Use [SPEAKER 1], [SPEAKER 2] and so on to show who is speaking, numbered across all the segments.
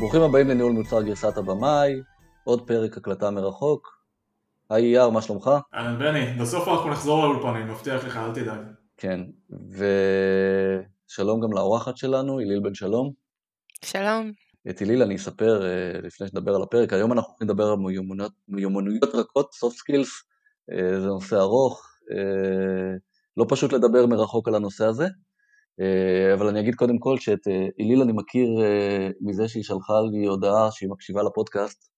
[SPEAKER 1] ברוכים הבאים לניהול מוצר גרסת הבמאי, עוד פרק הקלטה מרחוק. היי יאר, מה שלומך?
[SPEAKER 2] אהלן בני, בסוף אנחנו נחזור לאולפן, אני מבטיח לך, אל תדאג.
[SPEAKER 1] כן, ושלום גם לאורחת שלנו, היליל בן שלום.
[SPEAKER 3] שלום.
[SPEAKER 1] את היליל אני אספר אה, לפני שנדבר על הפרק, היום אנחנו הולכים לדבר על מיומנויות, מיומנויות רכות, soft skills, אה, זה נושא ארוך, אה, לא פשוט לדבר מרחוק על הנושא הזה, אבל אני אגיד קודם כל שאת היליל אני מכיר מזה שהיא שלחה לי הודעה שהיא מקשיבה לפודקאסט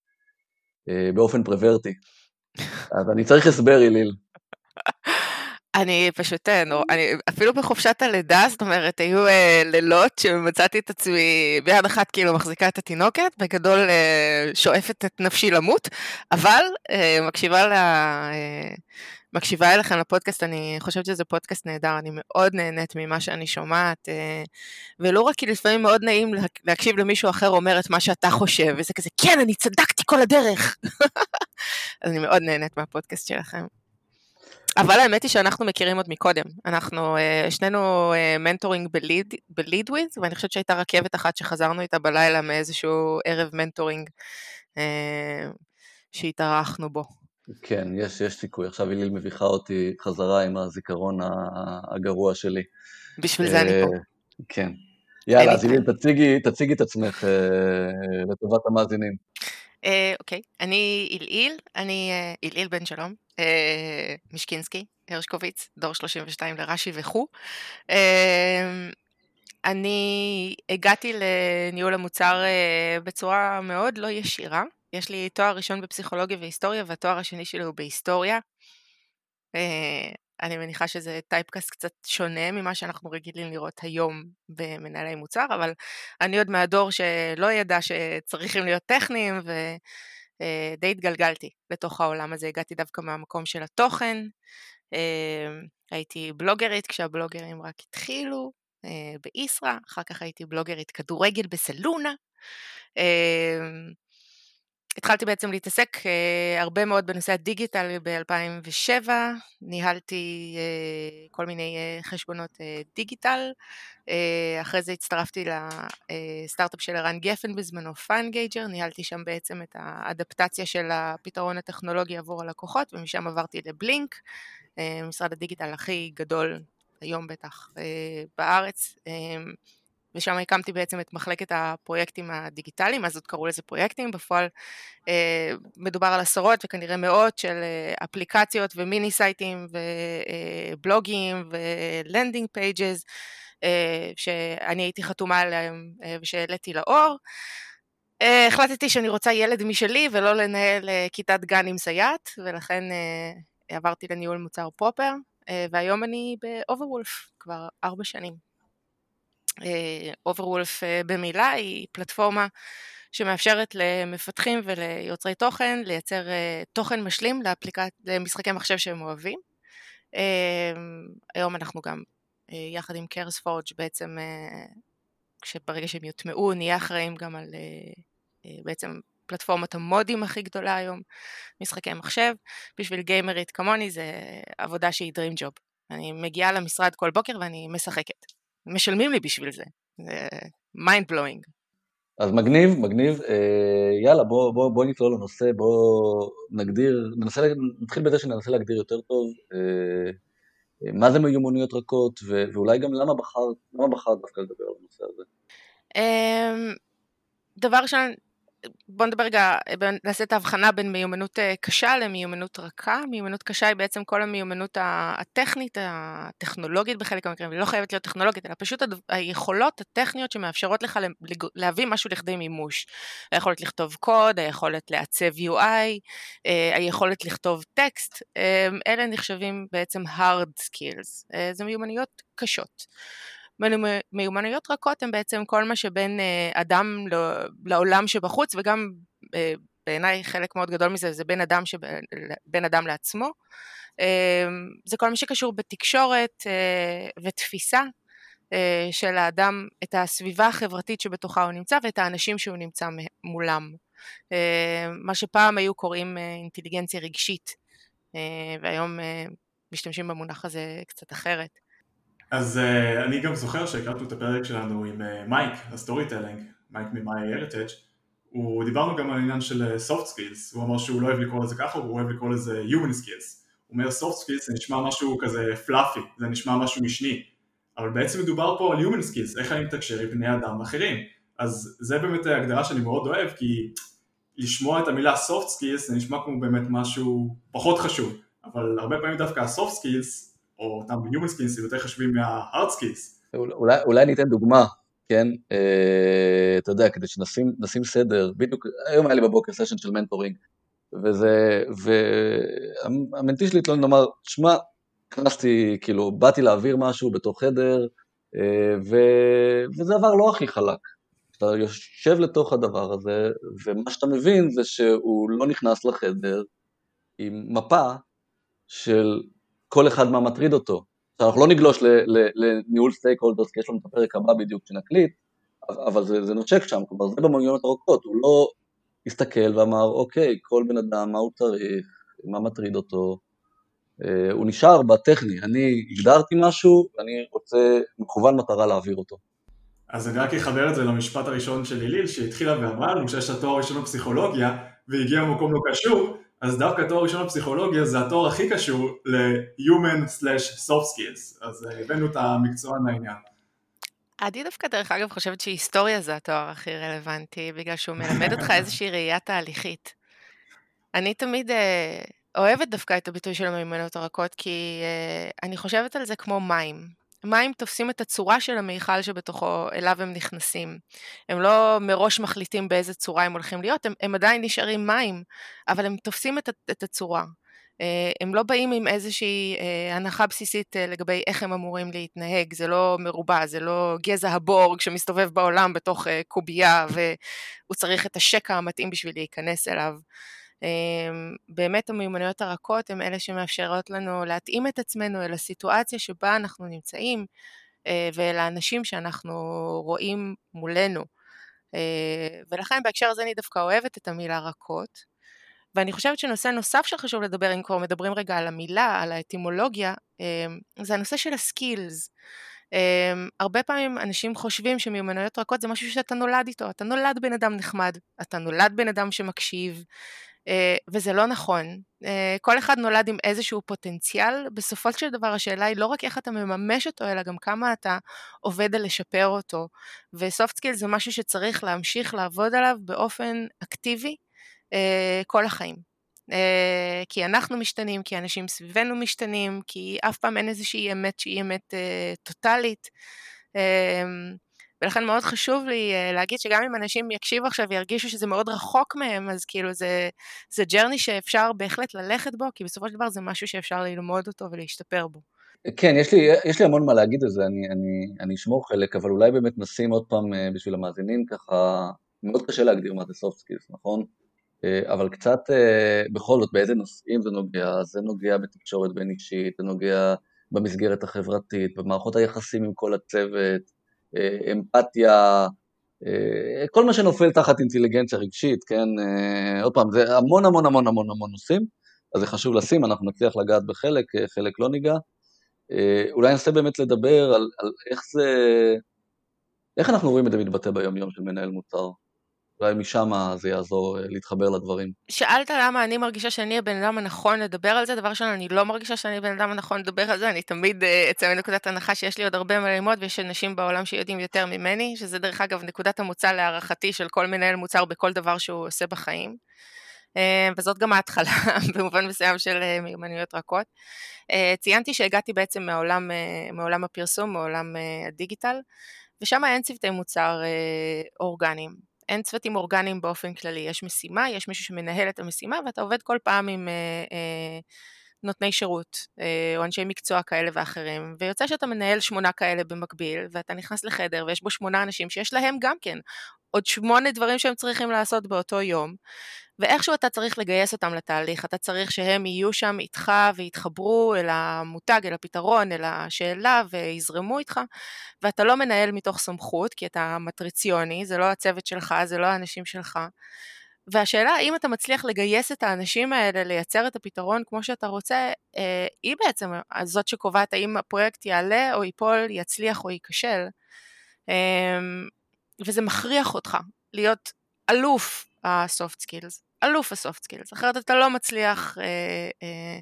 [SPEAKER 1] באופן פרוורטי. אז אני צריך הסבר, היליל.
[SPEAKER 3] אני פשוט, אה, אני אפילו בחופשת הלידה, זאת אומרת, היו אה, לילות שמצאתי את עצמי ביד אחת כאילו מחזיקה את התינוקת, בגדול אה, שואפת את נפשי למות, אבל אה, מקשיבה ל... אה, מקשיבה אליכם לפודקאסט, אני חושבת שזה פודקאסט נהדר, אני מאוד נהנית ממה שאני שומעת, אה, ולא רק כי לפעמים מאוד נעים להקשיב למישהו אחר אומר את מה שאתה חושב, וזה כזה, כן, אני צדקתי כל הדרך. אז אני מאוד נהנית מהפודקאסט שלכם. אבל האמת היא שאנחנו מכירים עוד מקודם, אנחנו אה, שנינו מנטורינג ב LeadWith, ואני חושבת שהייתה רכבת אחת שחזרנו איתה בלילה מאיזשהו ערב מנטורינג שהתארחנו בו.
[SPEAKER 1] כן, יש, יש סיכוי. עכשיו אילאיל מביכה אותי חזרה עם הזיכרון הגרוע שלי.
[SPEAKER 3] בשביל זה אני פה.
[SPEAKER 1] כן. יאללה, אז היליל, תציגי, תציגי את עצמך לטובת המאזינים.
[SPEAKER 3] אוקיי, אני עילעיל, אני עילעיל בן שלום, אה, מישקינסקי, הרשקוביץ, דור 32 לרש"י וכו'. אה, אני הגעתי לניהול המוצר אה, בצורה מאוד לא ישירה. יש לי תואר ראשון בפסיכולוגיה והיסטוריה, והתואר השני שלי הוא בהיסטוריה. אני מניחה שזה טייפקאסט קצת שונה ממה שאנחנו רגילים לראות היום במנהלי מוצר, אבל אני עוד מהדור שלא ידע שצריכים להיות טכניים, ו... אה, התגלגלתי לתוך העולם הזה, הגעתי דווקא מהמקום של התוכן, אה, הייתי בלוגרית כשהבלוגרים רק התחילו אה, באיסרא, אחר כך הייתי בלוגרית כדורגל בסלונה. התחלתי בעצם להתעסק uh, הרבה מאוד בנושא הדיגיטל ב-2007, ניהלתי אה, כל מיני אה, חשבונות אה, דיגיטל, אה, אחרי זה הצטרפתי לסטארט-אפ של ערן גפן בזמנו, Fungager, ניהלתי שם בעצם את האדפטציה של הפתרון הטכנולוגי עבור הלקוחות, ומשם עברתי ל Blink, אה, משרד הדיגיטל הכי גדול היום בטח אה, בארץ. ושם הקמתי בעצם את מחלקת הפרויקטים הדיגיטליים, אז עוד קראו לזה פרויקטים, בפועל אה, מדובר על עשרות וכנראה מאות של אה, אפליקציות ומיני סייטים ובלוגים אה, ו landing pages, אה, שאני הייתי חתומה עליהם אה, ושהעליתי לאור. אה, החלטתי שאני רוצה ילד משלי ולא לנהל אה, כיתת גן עם סייעת, ולכן אה, עברתי לניהול מוצר proper, אה, והיום אני ב Overwolf כבר ארבע שנים. אוברוולף אה, במילה היא פלטפורמה שמאפשרת למפתחים וליוצרי תוכן לייצר אה, תוכן משלים לאפליקת, למשחקי מחשב שהם אוהבים. אה, היום אנחנו גם יחד עם קרס פורג' בעצם כשברגע שהם יוטמעו נהיה אחראים גם על בעצם פלטפורמת המודים הכי גדולה היום, משחקי מחשב. בשביל גיימרית כמוני זה עבודה שהיא Dream Job. אני מגיעה למשרד כל בוקר ואני משחקת. משלמים לי בשביל זה. זה mind blowing.
[SPEAKER 1] אז מגניב, מגניב. אה, יאללה, בוא, בוא, בוא נצלול לנושא, בוא נגדיר, ננסה, נתחיל בזה שננסה להגדיר יותר טוב אה, אה, מה זה מיומנויות רכות, ו, ואולי גם למה בחרת, למה בחרת דווקא לדבר על הנושא הזה.
[SPEAKER 3] אמ, דבר ראשון, בוא נדבר רגע, נעשה את ההבחנה בין מיומנות אה, קשה למיומנות רכה. מיומנות קשה היא בעצם כל המיומנות הטכנית, הטכנולוגית בחלק מהמקרים, היא לא חייבת להיות טכנולוגית, אלא פשוט היכולות הטכניות שמאפשרות לך להביא משהו לכדי מימוש. היכולת לכתוב קוד, היכולת לעצב UI, אה, היכולת לכתוב טקסט, אה, אלה נחשבים בעצם hard skills, זה מיומנויות קשות. מיומנויות רכות הן בעצם כל מה שבין אה, אדם לעולם שבחוץ וגם אה, בעיניי חלק מאוד גדול מזה זה בין אדם, שב, בין אדם לעצמו. אה, זה כל מה שקשור בתקשורת ותפיסה של האדם, את הסביבה החברתית שבתוכה הוא נמצא ואת האנשים שהוא נמצא מולם. מה שפעם היו קוראים אינטליגנציה רגשית והיום משתמשים במונח הזה קצת אחרת.
[SPEAKER 2] אז אה, אני גם זוכר שהקלטנו את הפרק שלנו עם אה, מייק, ה storytelling, מייק מ-My Heritage, הוא דיברנו גם על העניין של אה, soft skills, הוא אמר שהוא לא אוהב לקרוא לזה ככה, הוא אוהב לקרוא לזה human skills. הוא אומר soft skills זה נשמע משהו כזה fluffy, זה נשמע משהו משני, אבל בעצם מדובר פה על human skills, איך אני מתקשר עם בני אדם אחרים. אז זה באמת הגדרה שאני מאוד אוהב, כי לשמוע את המילה soft skills זה נשמע כמו באמת משהו פחות חשוב, אבל הרבה פעמים דווקא ה-soft skills, או אותם human skills, הם יותר חשובים מה-hard skills.
[SPEAKER 1] אולי, אולי ניתן דוגמה, כן? אה, אתה יודע, כדי שנשים סדר, בדיוק, היום היה לי בבוקר סשן של מנטורינג, וזה, והמנטי שלי התלונן לומר, שמע, נכנסתי, כאילו, באתי להעביר משהו בתוך חדר, אה, ו... וזה עבר לא הכי חלק. אתה יושב לתוך הדבר הזה, ומה שאתה מבין זה שהוא לא נכנס לחדר עם מפה של כל אחד מה מטריד אותו. אנחנו לא נגלוש לניהול סטייק הולדרס, כי יש לנו את הפרק הבא בדיוק שנקליט, אבל זה, זה נושק שם, כלומר זה במעוניינות ארוכות, הוא לא הסתכל ואמר, אוקיי, כל בן אדם, מה הוא צריך, מה מטריד אותו, אה, הוא נשאר בטכני, אני הגדרתי משהו, ואני רוצה מכוון מטרה להעביר אותו.
[SPEAKER 2] אז אני רק אחבר את זה למשפט הראשון של ליליל, שהתחילה ואמרה לנו שיש לה תואר ראשון בפסיכולוגיה, והגיע למקום לא קשור, אז דווקא תואר ראשון בפסיכולוגיה זה התואר הכי קשור ל-Human/Soft Skills, אז אה, הבאנו את המקצוען לעניין.
[SPEAKER 3] אני דווקא דרך אגב חושבת שהיסטוריה זה התואר הכי רלוונטי, בגלל שהוא מלמד אותך איזושהי ראייה תהליכית. אני תמיד אה, אוהבת דווקא את הביטוי של המיומנות הרכות, כי אה, אני חושבת על זה כמו מים. מים תופסים את הצורה של המיכל שבתוכו, אליו הם נכנסים. הם לא מראש מחליטים באיזה צורה הם הולכים להיות, הם, הם עדיין נשארים מים, אבל הם תופסים את, את הצורה. אה, הם לא באים עם איזושהי אה, הנחה בסיסית אה, לגבי איך הם אמורים להתנהג, זה לא מרובע, זה לא גזע הבורג שמסתובב בעולם בתוך קובייה והוא צריך את השקע המתאים בשביל להיכנס אליו. באמת המיומנויות הרכות הן אלה שמאפשרות לנו להתאים את עצמנו אל הסיטואציה שבה אנחנו נמצאים ואל האנשים שאנחנו רואים מולנו. ולכן בהקשר הזה אני דווקא אוהבת את המילה רכות. ואני חושבת שנושא נוסף שחשוב לדבר, אם כבר מדברים רגע על המילה, על האטימולוגיה, אמ, זה הנושא של הסקילס. אמ, הרבה פעמים אנשים חושבים שמיומנויות רכות זה משהו שאתה נולד איתו, אתה נולד בן אדם נחמד, אתה נולד בן אדם שמקשיב, אה, וזה לא נכון. אה, כל אחד נולד עם איזשהו פוטנציאל, בסופו של דבר השאלה היא לא רק איך אתה מממש אותו, אלא גם כמה אתה עובד על לשפר אותו. ו soft skill זה משהו שצריך להמשיך לעבוד עליו באופן אקטיבי, אה, כל החיים. אה, כי אנחנו משתנים, כי אנשים סביבנו משתנים, כי אף פעם אין איזושהי אמת שהיא אמת אה, טוטאלית. ולכן מאוד חשוב לי להגיד שגם אם אנשים יקשיבו עכשיו וירגישו שזה מאוד רחוק מהם, אז כאילו זה, זה ג'רני שאפשר בהחלט ללכת בו, כי בסופו של דבר זה משהו שאפשר ללמוד אותו ולהשתפר בו.
[SPEAKER 1] כן, יש לי, יש לי המון מה להגיד על זה, אני, אני, אני אשמור חלק, אבל אולי באמת נשים עוד פעם בשביל המאזינים ככה, מאוד קשה להגדיר מה זה soft skills, נכון? אה, אבל קצת אה, בכל זאת באיזה נושאים זה נוגע, זה נוגע בתקשורת בין אישית, זה נוגע במסגרת החברתית, במערכות היחסים עם כל הצוות, אה, אמפתיה, כל מה שנופל תחת אינטליגנציה רגשית, כן, עוד פעם, זה המון המון המון המון המון נושאים, אז זה חשוב לשים, אנחנו נצליח לגעת בחלק, חלק לא ניגע. אולי ננסה באמת לדבר על, על איך זה, איך אנחנו רואים את זה מתבטא ביום יום של מנהל מוצר. אולי משם זה יעזור אה, להתחבר לדברים.
[SPEAKER 3] שאלת למה אני מרגישה שאני הבן אדם הנכון לדבר על זה, דבר ראשון, אני לא מרגישה שאני הבן אדם הנכון לדבר על זה, אני תמיד אה, אצא מנקודת הנחה שיש לי עוד הרבה מה ללמוד, ויש אנשים בעולם שיודעים יותר ממני, שזה דרך אגב נקודת המוצא להערכתי של כל מנהל מוצר בכל דבר שהוא עושה בחיים. אה, וזאת גם ההתחלה במובן מסוים של מיומנויות רכות. ציינתי שהגעתי בעצם מעולם, מעולם הפרסום, מעולם הדיגיטל, ושם אין צוותי מוצר אורגניים. אין צוותים אורגניים באופן כללי, יש משימה, יש מישהו שמנהל את המשימה ואתה עובד כל פעם עם אה, אה, נותני שירות אה, או אנשי מקצוע כאלה ואחרים, ויוצא שאתה מנהל שמונה כאלה במקביל ואתה נכנס לחדר ויש בו שמונה אנשים שיש להם גם כן עוד שמונה דברים שהם צריכים לעשות באותו יום, ואיכשהו אתה צריך לגייס אותם לתהליך, אתה צריך שהם יהיו שם איתך ויתחברו אל המותג, אל הפתרון, אל השאלה ויזרמו איתך, ואתה לא מנהל מתוך סמכות, כי אתה מטריציוני, זה לא הצוות שלך, זה לא האנשים שלך. והשאלה האם אתה מצליח לגייס את האנשים האלה לייצר את הפתרון כמו שאתה רוצה, אה, היא בעצם זאת שקובעת האם הפרויקט יעלה או ייפול, יצליח או ייכשל. אמ, וזה מכריח אותך להיות אלוף ה soft skills, אלוף ה soft skills, אחרת אתה לא מצליח אה, אה,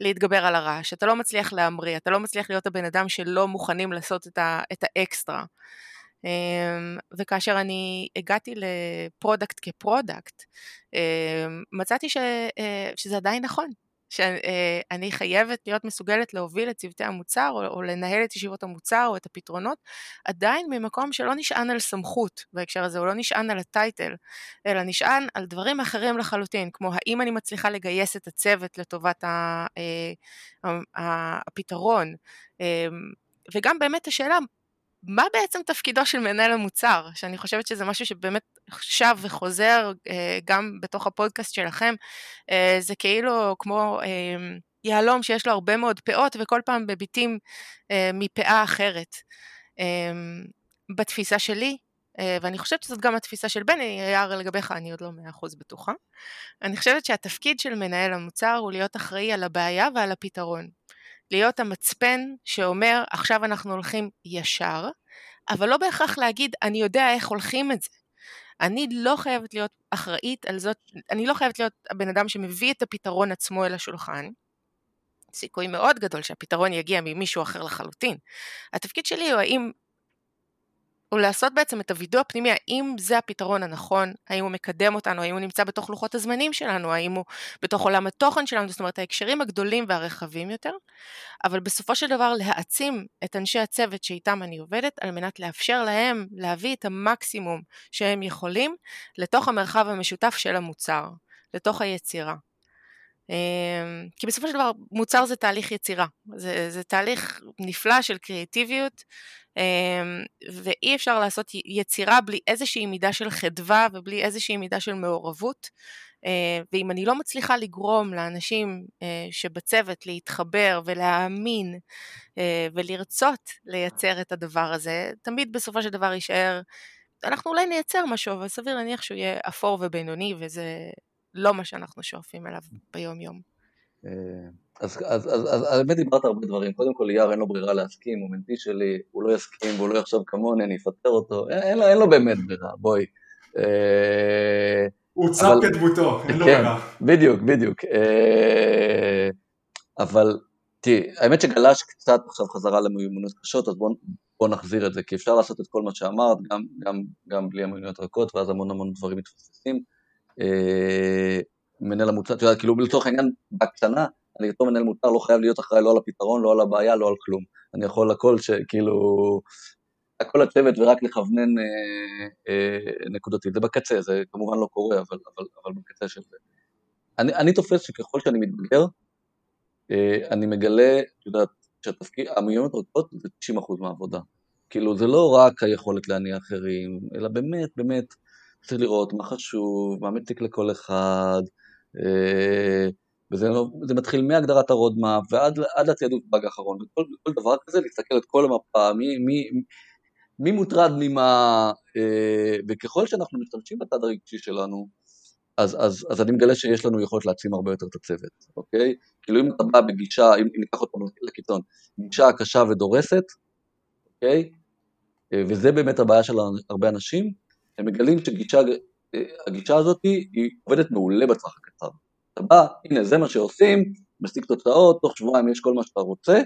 [SPEAKER 3] להתגבר על הרעש, אתה לא מצליח להמריא, אתה לא מצליח להיות הבן אדם שלא מוכנים לעשות את, ה, את האקסטרה. אה, וכאשר אני הגעתי ל product כ product, אה, מצאתי ש, אה, שזה עדיין נכון, שאני חייבת להיות מסוגלת להוביל את צוותי המוצר או, או לנהל את ישיבות המוצר או את הפתרונות, עדיין ממקום שלא נשען על סמכות בהקשר הזה, הוא לא נשען על הטייטל, אלא נשען על דברים אחרים לחלוטין, כמו האם אני מצליחה לגייס את הצוות לטובת אה, הפתרון, אמ, וגם באמת השאלה מה בעצם תפקידו של מנהל המוצר, שאני חושבת שזה משהו שבאמת שב וחוזר אה, גם בתוך הפודקאסט שלכם, אה, זה כאילו כמו אה, יהלום שיש לו הרבה מאוד פאות וכל פעם מביטים מפאה אחרת. בתפיסה שלי, ואני חושבת שזאת גם התפיסה של בני, יער לגביך אני עוד לא מאה אחוז בטוחה, אני חושבת שהתפקיד של מנהל המוצר הוא להיות אחראי על הבעיה ועל הפתרון. להיות המצפן שאומר עכשיו אנחנו הולכים ישר, אבל לא בהכרח להגיד אני יודע איך הולכים את זה. אני לא חייבת להיות אחראית על זאת, אני לא חייבת להיות הבן אדם שמביא את הפתרון עצמו אל השולחן. סיכוי מאוד גדול שהפתרון יגיע ממישהו אחר לחלוטין. התפקיד שלי הוא האם הוא לעשות בעצם את הווידוא הפנימי, האם זה הפתרון הנכון, האם הוא מקדם אותנו, האם הוא נמצא בתוך לוחות הזמנים שלנו, האם הוא בתוך עולם התוכן שלנו, זאת אומרת ההקשרים הגדולים והרחבים יותר, אבל בסופו של דבר להעצים את אנשי הצוות שאיתם אני עובדת, על מנת לאפשר להם להביא את המקסימום שהם יכולים לתוך המרחב המשותף של המוצר, לתוך היצירה. אמ, כי בסופו של דבר מוצר זה תהליך יצירה, זה, זה תהליך נפלא של קריאטיביות אמ, ואי אפשר לעשות יצירה בלי איזושהי מידה של חדווה ובלי איזושהי מידה של מעורבות. אה, ואם אני לא מצליחה לגרום לאנשים אה, שבצוות להתחבר ולהאמין אה, ולרצות לייצר את הדבר הזה, תמיד בסופו של דבר יישאר, אנחנו אולי נייצר משהו, אבל סביר להניח שהוא יהיה אפור ובינוני, וזה לא מה שאנחנו שואפים אליו ביום יום.
[SPEAKER 1] אז, אז, אז, אז האמת דיברת הרבה דברים, קודם כל אייר אין לו ברירה להסכים, הוא מנטי שלי, הוא לא יסכים והוא לא יחשוב כמוני, אני אפטר אותו, אין, אין, לו, אין לו באמת ברירה, בואי.
[SPEAKER 2] אה, הוא צר כדמותו, אין לו כן, ברירה.
[SPEAKER 1] בדיוק, בדיוק. אה, אבל תראי, האמת שגלש קצת עכשיו חזרה למיומנויות קשות, אז בואו בוא נחזיר את זה, כי אפשר לעשות את כל מה שאמרת, גם, גם, גם בלי המיומנויות רכות, ואז המון המון דברים מתפספסים. אה, מנהל המוצר, את יודעת, כאילו לצורך העניין, בקטנה, אני בתור מנהל מוצר לא חייב להיות אחראי לא על הפתרון, לא על הבעיה, לא על כלום. אני יכול הכל שכאילו, הכל הצוות ורק לכוונן אה, אה, נקודתית. זה בקצה, זה כמובן לא קורה, אבל, אבל, אבל בקצה של זה. אני, אני תופס שככל שאני מתבגר, אה, אני מגלה, את יודעת, שהתפקיד, המיומנות רכות זה 90% מהעבודה. כאילו, זה לא רק היכולת להניע אחרים, אלא באמת, באמת, צריך לראות מה חשוב, מה מציק לכל אחד, אה, וזה לא, מתחיל מהגדרת ה roadmap ועד לתעדוף באג האחרון, וכל כל דבר כזה להסתכל את כל המפה, מי, מי, מי מוטרד ממה, אה, וככל שאנחנו משתמשים בצד הרגשי שלנו, אז, אז, אז אני מגלה שיש לנו יכולת להעצים הרבה יותר את הצוות, אוקיי? כאילו אם אתה בא בגישה, אם ניקח אותנו לקיצון, גישה קשה ודורסת, אוקיי? אה, וזה באמת הבעיה של הרבה אנשים, הם מגלים שהגישה אה, הזאת היא עובדת מעולה בטווח הקצר. אתה בא, הנה זה מה שעושים, משיג תוצאות, תוך שבועיים יש כל מה שאתה רוצה,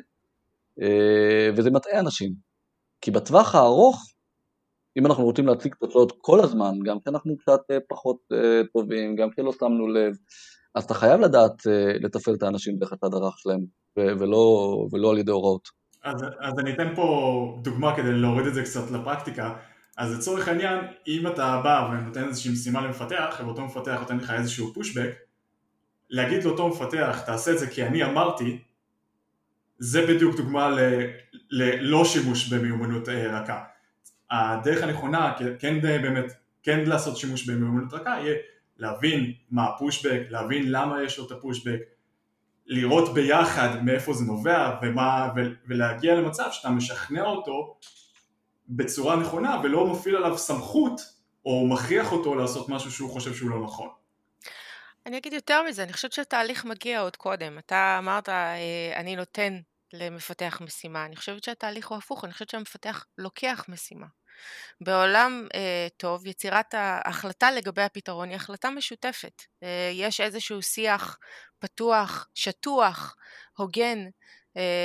[SPEAKER 1] אה, וזה מטעה אנשים. כי בטווח הארוך, אם אנחנו רוצים להציג תוצאות כל הזמן, גם כשאנחנו קצת אה, פחות טובים, גם כשלא שמנו לב, אז אתה חייב לדעת לתפעל את האנשים דרך הצד הרך שלהם, ולא, ולא על ידי הוראות.
[SPEAKER 2] אז, אז אני אתן פה דוגמה כדי להוריד את זה קצת לפרקטיקה. אז לצורך העניין, אם אתה בא ונותן איזושהי משימה למפתח, ואותו מפתח נותן לך איזשהו פושבק, להגיד לאותו מפתח, תעשה את זה כי אני אמרתי, זה בדיוק דוגמה ללא שימוש במיומנות אה, רכה. הדרך הנכונה, כן באמת, כן לעשות שימוש במיומנות רכה, יהיה להבין מה הפושבק, להבין למה יש לו את הפושבק, לראות ביחד מאיפה זה נובע ומה, ולהגיע למצב שאתה משכנע אותו בצורה נכונה ולא מפעיל עליו סמכות או מכריח אותו לעשות משהו שהוא חושב שהוא לא נכון.
[SPEAKER 3] אני אגיד יותר מזה, אני חושבת שהתהליך מגיע עוד קודם. אתה אמרת, אה, אני נותן למפתח משימה. אני חושבת שהתהליך הוא הפוך, אני חושבת שהמפתח לוקח משימה. בעולם אה, טוב, יצירת ההחלטה לגבי הפתרון היא החלטה משותפת. אה, יש איזשהו שיח פתוח, שטוח, הוגן,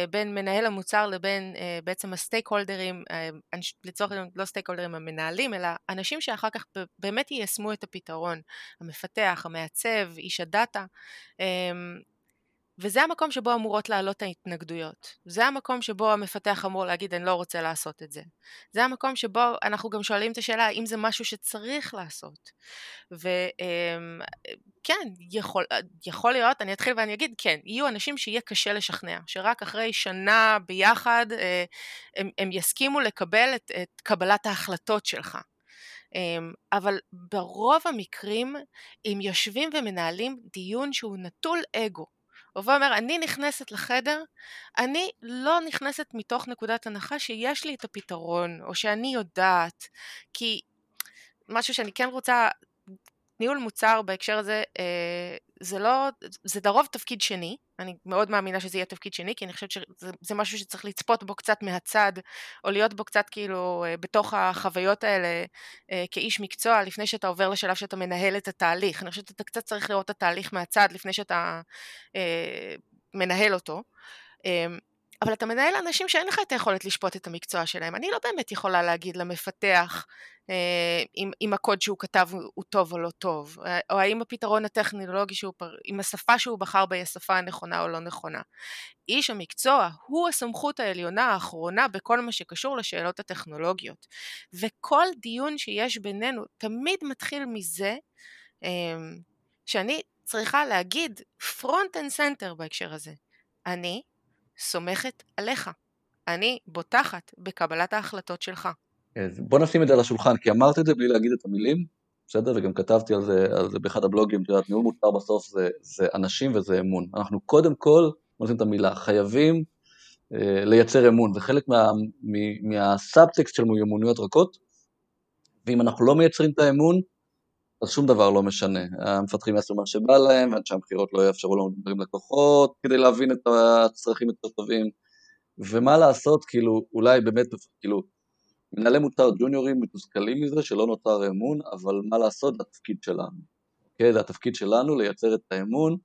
[SPEAKER 3] בין מנהל המוצר לבין אה, בעצם הסטייק הולדרים, אה, לצורך העניין לא סטייק הולדרים המנהלים, אלא אנשים שאחר כך באמת יישמו את הפתרון, המפתח, המעצב, איש הדאטה, וזה המקום שבו אמורות לעלות ההתנגדויות. זה המקום שבו המפתח אמור להגיד אני לא רוצה לעשות את זה. זה המקום שבו אנחנו גם שואלים את השאלה האם זה משהו שצריך לעשות. וכן, יכול, יכול להיות, אני אתחיל ואני אגיד, כן, יהיו אנשים שיהיה קשה לשכנע, שרק אחרי שנה ביחד אה, הם, הם יסכימו לקבל את, את קבלת ההחלטות שלך. אמ, אבל ברוב המקרים, אם יושבים ומנהלים דיון שהוא נטול אגו, ואומר, אני נכנסת לחדר, אני לא נכנסת מתוך נקודת הנחה שיש לי את הפתרון, או שאני יודעת, כי משהו שאני כן רוצה ניהול מוצר בהקשר הזה, אה, זה לא, זה לרוב תפקיד שני, אני מאוד מאמינה שזה יהיה תפקיד שני, כי אני חושבת שזה משהו שצריך לצפות בו קצת מהצד, או להיות בו קצת כאילו אה, בתוך החוויות האלה אה, כאיש מקצוע, לפני שאתה עובר לשלב שאתה מנהל את התהליך. אני חושבת שאתה קצת צריך לראות את התהליך מהצד לפני שאתה מנהל אותו. אבל אתה מנהל אנשים שאין לך את היכולת לשפוט את המקצוע שלהם. אני לא באמת יכולה להגיד למפתח אה, אם, הקוד שהוא כתב הוא טוב או לא טוב, אה, או האם הפתרון הטכנולוגי שהוא, אם השפה שהוא בחר בה היא השפה הנכונה או לא נכונה. איש המקצוע הוא הסמכות העליונה האחרונה בכל מה שקשור לשאלות הטכנולוגיות. וכל דיון שיש בינינו תמיד מתחיל מזה אה, שאני צריכה להגיד front and center בהקשר הזה. אני סומכת עליך. אני בוטחת בקבלת ההחלטות שלך.
[SPEAKER 1] בוא נשים את זה על השולחן, כי אמרת את זה בלי להגיד את המילים, בסדר? וגם כתבתי על זה, על זה באחד הבלוגים, את יודעת, ניהול מוצר בסוף זה, זה אנשים וזה אמון. אנחנו קודם כל, נותנים את המילה, חייבים אה, לייצר אמון, זה חלק מה, מהסאבטקסט של מיומנויות רכות, ואם אנחנו לא מייצרים את האמון, אז שום דבר לא משנה. המפתחים יעשו מה שבא להם, ואנשי המכירות לא יאפשרו לנו לדבר עם לקוחות כדי להבין את הצרכים יותר טובים. ומה לעשות, כאילו, אולי באמת, כאילו, מנהלי מוצר ג'וניורים מתוסכלים מזה שלא נוצר אמון, אבל מה לעשות, זה התפקיד שלנו. אוקיי? זה התפקיד שלנו לייצר את האמון,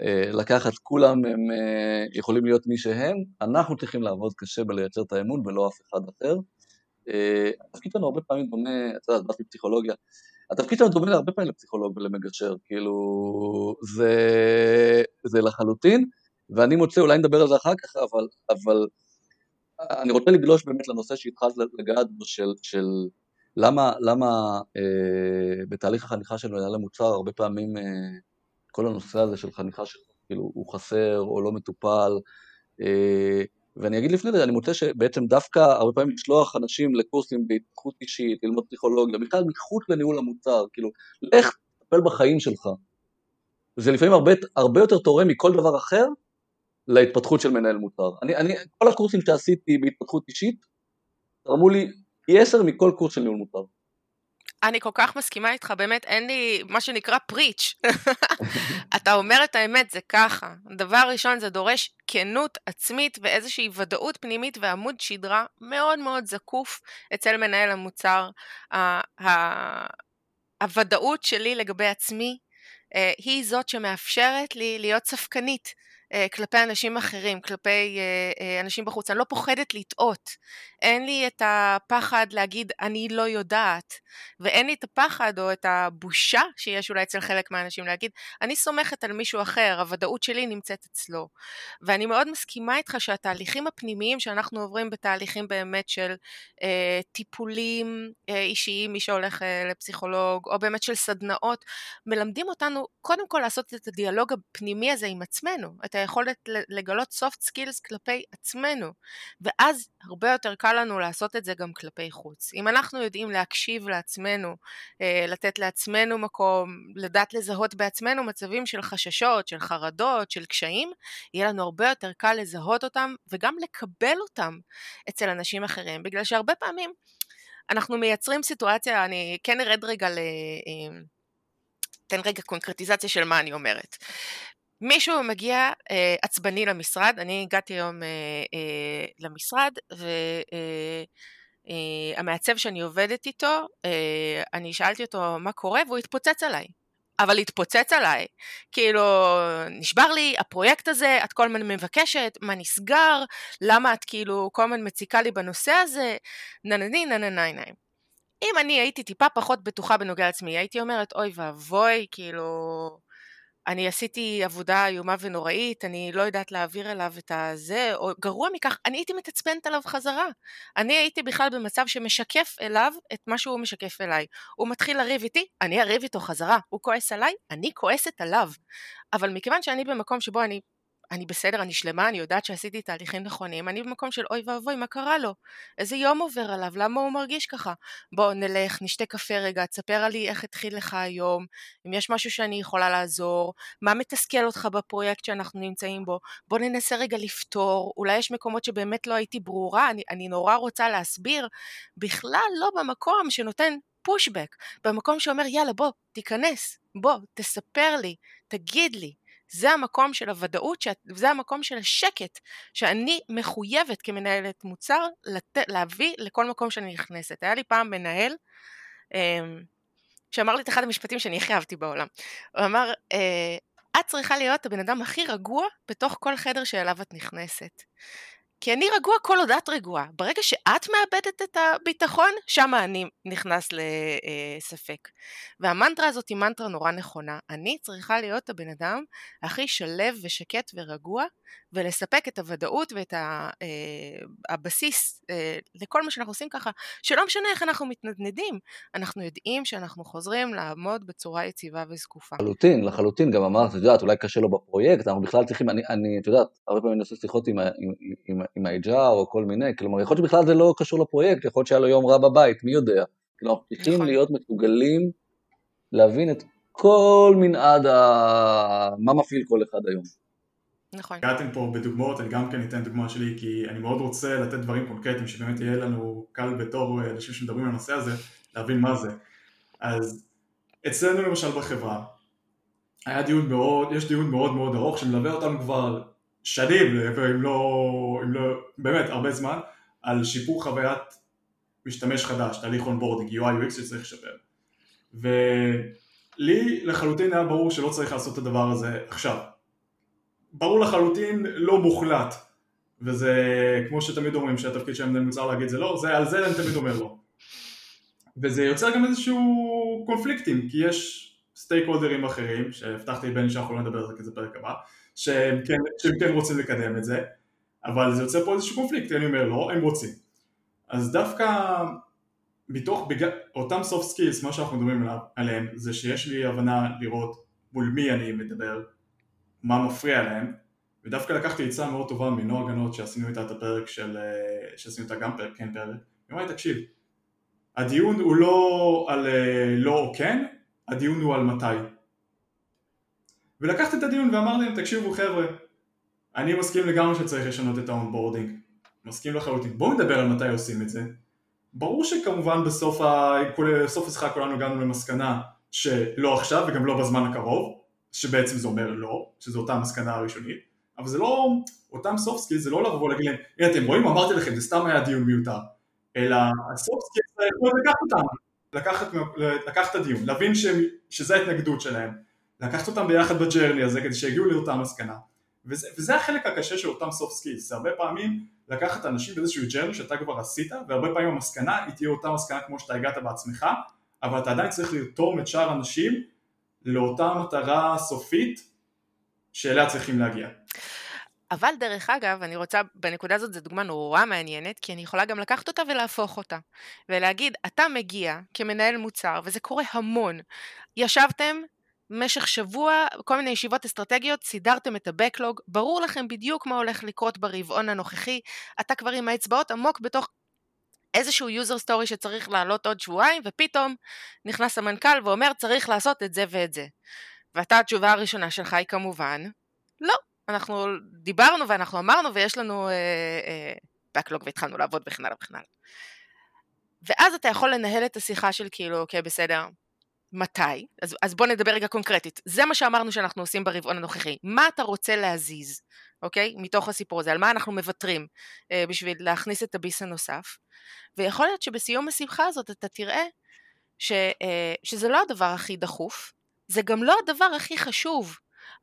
[SPEAKER 1] אה, לקחת, כולם הם אה, יכולים להיות מי שהם, אנחנו צריכים לעבוד קשה בלייצר את האמון ולא אף אחד אחר. אה, התפקיד שלנו הרבה פעמים דומה, אתה יודע, באתי פסיכולוגיה, התפקיד שלנו דומה הרבה פעמים לפסיכולוג ולמגשר, כאילו, זה, זה לחלוטין, ואני מוצא, אולי נדבר על זה אחר כך, אבל, אבל אני רוצה לגלוש באמת לנושא שהתחלת לגעת בו של, של למה, למה אה, בתהליך החניכה של מנהל המוצר הרבה פעמים אה, כל הנושא הזה של חניכה שכאילו הוא חסר או לא מטופל, אה, ואני אגיד לפני זה, אני מוצא שבעצם דווקא הרבה פעמים לשלוח אנשים לקורסים בהתפתחות אישית, ללמוד פסיכולוגיה, בכלל מחוץ לניהול המוצר, כאילו, לך תטפל בחיים שלך. זה לפעמים הרבה, הרבה יותר תורם מכל דבר אחר להתפתחות של מנהל מוצר. אני, אני, כל הקורסים שעשיתי בהתפתחות אישית, תרמו לי פי עשר מכל קורס של ניהול מוצר.
[SPEAKER 3] אני כל כך מסכימה איתך, באמת אין לי מה שנקרא פריץ'. אתה אומר את האמת, זה ככה. דבר ראשון, זה דורש כנות עצמית ואיזושהי ודאות פנימית ועמוד שדרה מאוד מאוד זקוף אצל מנהל המוצר. הוודאות שלי לגבי עצמי אה, היא זאת שמאפשרת לי להיות ספקנית. אה, כלפי אנשים אחרים, כלפי אה, אה, אנשים בחוץ. אני לא פוחדת לטעות. אין לי את הפחד להגיד אני לא יודעת, ואין לי את הפחד או את הבושה שיש אולי אצל חלק מהאנשים להגיד אני סומכת על מישהו אחר, הוודאות שלי נמצאת אצלו. ואני מאוד מסכימה איתך שהתהליכים הפנימיים שאנחנו עוברים בתהליכים באמת של אה, טיפולים אה, אישיים, מי שהולך אה, לפסיכולוג, או באמת של סדנאות, מלמדים אותנו קודם כל לעשות את הדיאלוג הפנימי הזה עם עצמנו, את היכולת לגלות soft skills כלפי עצמנו, ואז הרבה יותר קל לנו לעשות את זה גם כלפי חוץ. אם אנחנו יודעים להקשיב לעצמנו, אה, לתת לעצמנו מקום, לדעת לזהות בעצמנו מצבים של חששות, של חרדות, של קשיים, יהיה לנו הרבה יותר קל לזהות אותם וגם לקבל אותם אצל אנשים אחרים, בגלל שהרבה פעמים אנחנו מייצרים סיטואציה, אני כן ארד רגע ל... אה, אתן רגע קונקרטיזציה של מה אני אומרת. מישהו מגיע אה, עצבני למשרד, אני הגעתי היום אה, אה, למשרד ו... אה, המעצב שאני עובדת איתו, אני שאלתי אותו מה קורה והוא התפוצץ עליי. אבל התפוצץ עליי. כאילו, נשבר לי הפרויקט הזה, את כל הזמן מבקשת, מה נסגר, למה את כאילו כל הזמן מציקה לי בנושא הזה, ננני ננני ננני. אם אני הייתי טיפה פחות בטוחה בנוגע לעצמי, הייתי אומרת, אוי ואבוי, כאילו, אני עשיתי עבודה איומה ונוראית, אני לא יודעת להעביר אליו את הזה, או גרוע מכך, אני הייתי מתעצבנת עליו חזרה. אני הייתי בכלל במצב שמשקף אליו את מה שהוא משקף אליי. הוא מתחיל לריב איתי, אני אריב איתו חזרה. הוא כועס עליי, אני כועסת עליו. אבל מכיוון שאני במקום שבו אני אני בסדר, אני שלמה, אני יודעת שעשיתי תהליכים נכונים, אני במקום של אוי ואבוי, מה קרה לו? איזה יום עובר עליו? למה הוא מרגיש ככה? בוא נלך, נשתה קפה רגע, תספר לי איך התחיל לך היום, אם יש משהו שאני יכולה לעזור, מה מתסכל אותך בפרויקט שאנחנו נמצאים בו, בוא ננסה רגע לפתור, אולי יש מקומות שבאמת לא הייתי ברורה, אני, אני נורא רוצה להסביר, בכלל לא במקום שנותן פושבק, במקום שאומר יאללה בוא, תיכנס, בוא, תספר לי, תגיד לי, זה המקום של הוודאות, זה המקום של השקט, שאני מחויבת כמנהלת מוצר לת... להביא לכל מקום שאני נכנסת. היה לי פעם מנהל, אמ, שאמר לי את אחד המשפטים שאני הכי אהבתי בעולם. הוא אמר, אה, את צריכה להיות הבן אדם הכי רגוע בתוך כל חדר שאליו את נכנסת. כי אני רגוע כל עוד את רגועה. ברגע שאת מאבדת את הביטחון, שם אני נכנס לספק. והמנטרה הזאת היא מנטרה נורא נכונה. אני צריכה להיות הבן אדם הכי שלב ושקט ורגוע, ולספק את הוודאות ואת אה, הבסיס אה, לכל מה שאנחנו עושים ככה, שלא משנה איך אנחנו מתנדנדים, אנחנו יודעים שאנחנו חוזרים לעמוד בצורה יציבה וזקופה.
[SPEAKER 1] לחלוטין, לחלוטין, גם אמרת, את יודעת, אולי קשה לו בפרויקט, אנחנו בכלל צריכים, אני, אני את יודעת, הרבה פעמים אני עושה שיחות עם, עם, עם, עם ה-HR או כל מיני, כלומר, יכול להיות שבכלל זה לא קשור לפרויקט, יכול להיות שהיה לו יום רע בבית, מי יודע. כלומר, אנחנו צריכים נכון. להיות מסוגלים להבין את כל מנעד ה... מה מפעיל כל אחד היום.
[SPEAKER 3] נכון.
[SPEAKER 2] הגעתם פה בדוגמאות, אני גם כן אתן דוגמה שלי, כי אני מאוד רוצה לתת דברים קונקרטיים, שבאמת יהיה לנו קל בתור אה, אנשים שמדברים על הנושא הזה, להבין מה זה. אז אצלנו למשל בחברה, היה דיון מאוד, יש דיון מאוד מאוד ארוך שמלווה אותנו כבר שנים, אם לא, אם לא, באמת הרבה זמן, על שיפור חוויית משתמש חדש, תהליך onboarding, UI UX שצריך לשפר. ולי לחלוטין היה ברור שלא צריך לעשות את הדבר הזה עכשיו. ברור לחלוטין לא מוחלט, וזה כמו שתמיד אומרים שהתפקיד של המנהל מוצר להגיד זה לא, זה, על זה אני תמיד אומר לא. וזה יוצר גם איזשהו קונפליקטים, כי יש stakeholder ים אחרים, שהבטחתי לבני שאנחנו לא נדבר על זה כי זה פרק הבא, שהם כן, שהם כן רוצים לקדם את זה, אבל זה יוצר פה איזשהו קונפליקט, אני אומר לא, הם רוצים. אז דווקא מתוך בג... אותם soft skills, מה שאנחנו מדברים עליהם, זה שיש לי הבנה לראות מול מי אני מדבר, מה מפריע להם, ודווקא לקחתי עצה מאוד טובה מנועה גנות שעשינו איתה את הפרק של, אה, שעשינו איתה גם פרק, כן פרק, היא אמרה לי תקשיב, הדיון הוא לא על אה, לא או כן, הדיון הוא על מתי. ולקחתי את הדיון ואמרתי להם תקשיבו חבר'ה, אני מסכים לגמרי שצריך לשנות את ה onboarding, מסכים לחלוטין, בואו נדבר על מתי עושים את זה. ברור שכמובן בסוף, השיחה כולנו הגענו למסקנה שלא עכשיו וגם לא בזמן הקרוב, שבעצם זה אומר לא, שזו אותה המסקנה הראשונית, אבל זה לא, אותם skills זה לא לבוא ולהגיד להם, הנה אתם רואים, אמרתי לכם, זה סתם היה דיון מיותר, אלא skills זה לקחת אותם, לקחת, לקחת את הדיון, להבין ש, שזה ההתנגדות שלהם, לקחת אותם ביחד ב journey הזה כדי שיגיעו לאותה מסקנה, וזה, וזה החלק הקשה של אותם soft skills, זה הרבה פעמים לקחת אנשים באיזשהו journey שאתה כבר עשית, והרבה פעמים המסקנה היא תהיה אותה מסקנה כמו שאתה הגעת בעצמך, אבל אתה עדיין צריך לרתום את שאר האנשים לאותה מטרה סופית שאליה צריכים להגיע.
[SPEAKER 3] אבל דרך אגב, אני רוצה, בנקודה הזאת זו דוגמה נורא מעניינת, כי אני יכולה גם לקחת אותה ולהפוך אותה. ולהגיד, אתה מגיע כמנהל מוצר, וזה קורה המון. ישבתם במשך שבוע, כל מיני ישיבות אסטרטגיות, סידרתם את ה-Backlog, ברור לכם בדיוק מה הולך לקרות ברבעון הנוכחי, אתה כבר עם האצבעות עמוק בתוך איזשהו user story שצריך לעלות עוד שבועיים, ופתאום נכנס המנכ"ל ואומר צריך לעשות את זה ואת זה. ואתה התשובה הראשונה שלך היא כמובן, לא, אנחנו דיברנו ואנחנו אמרנו ויש לנו אה, אה, backlog והתחלנו לעבוד וכן הלאה וכן הלאה. ואז אתה יכול לנהל את השיחה של כאילו, אוקיי, בסדר, מתי, אז, אז בוא נדבר רגע קונקרטית, זה מה שאמרנו שאנחנו עושים ברבעון הנוכחי, מה אתה רוצה להזיז, אוקיי? מתוך הסיפור הזה, על מה אנחנו מוותרים אה, בשביל להכניס את הביס הנוסף, ויכול להיות שבסיום השמחה הזאת אתה תראה ש, אה, שזה לא הדבר הכי דחוף, זה גם לא הדבר הכי חשוב,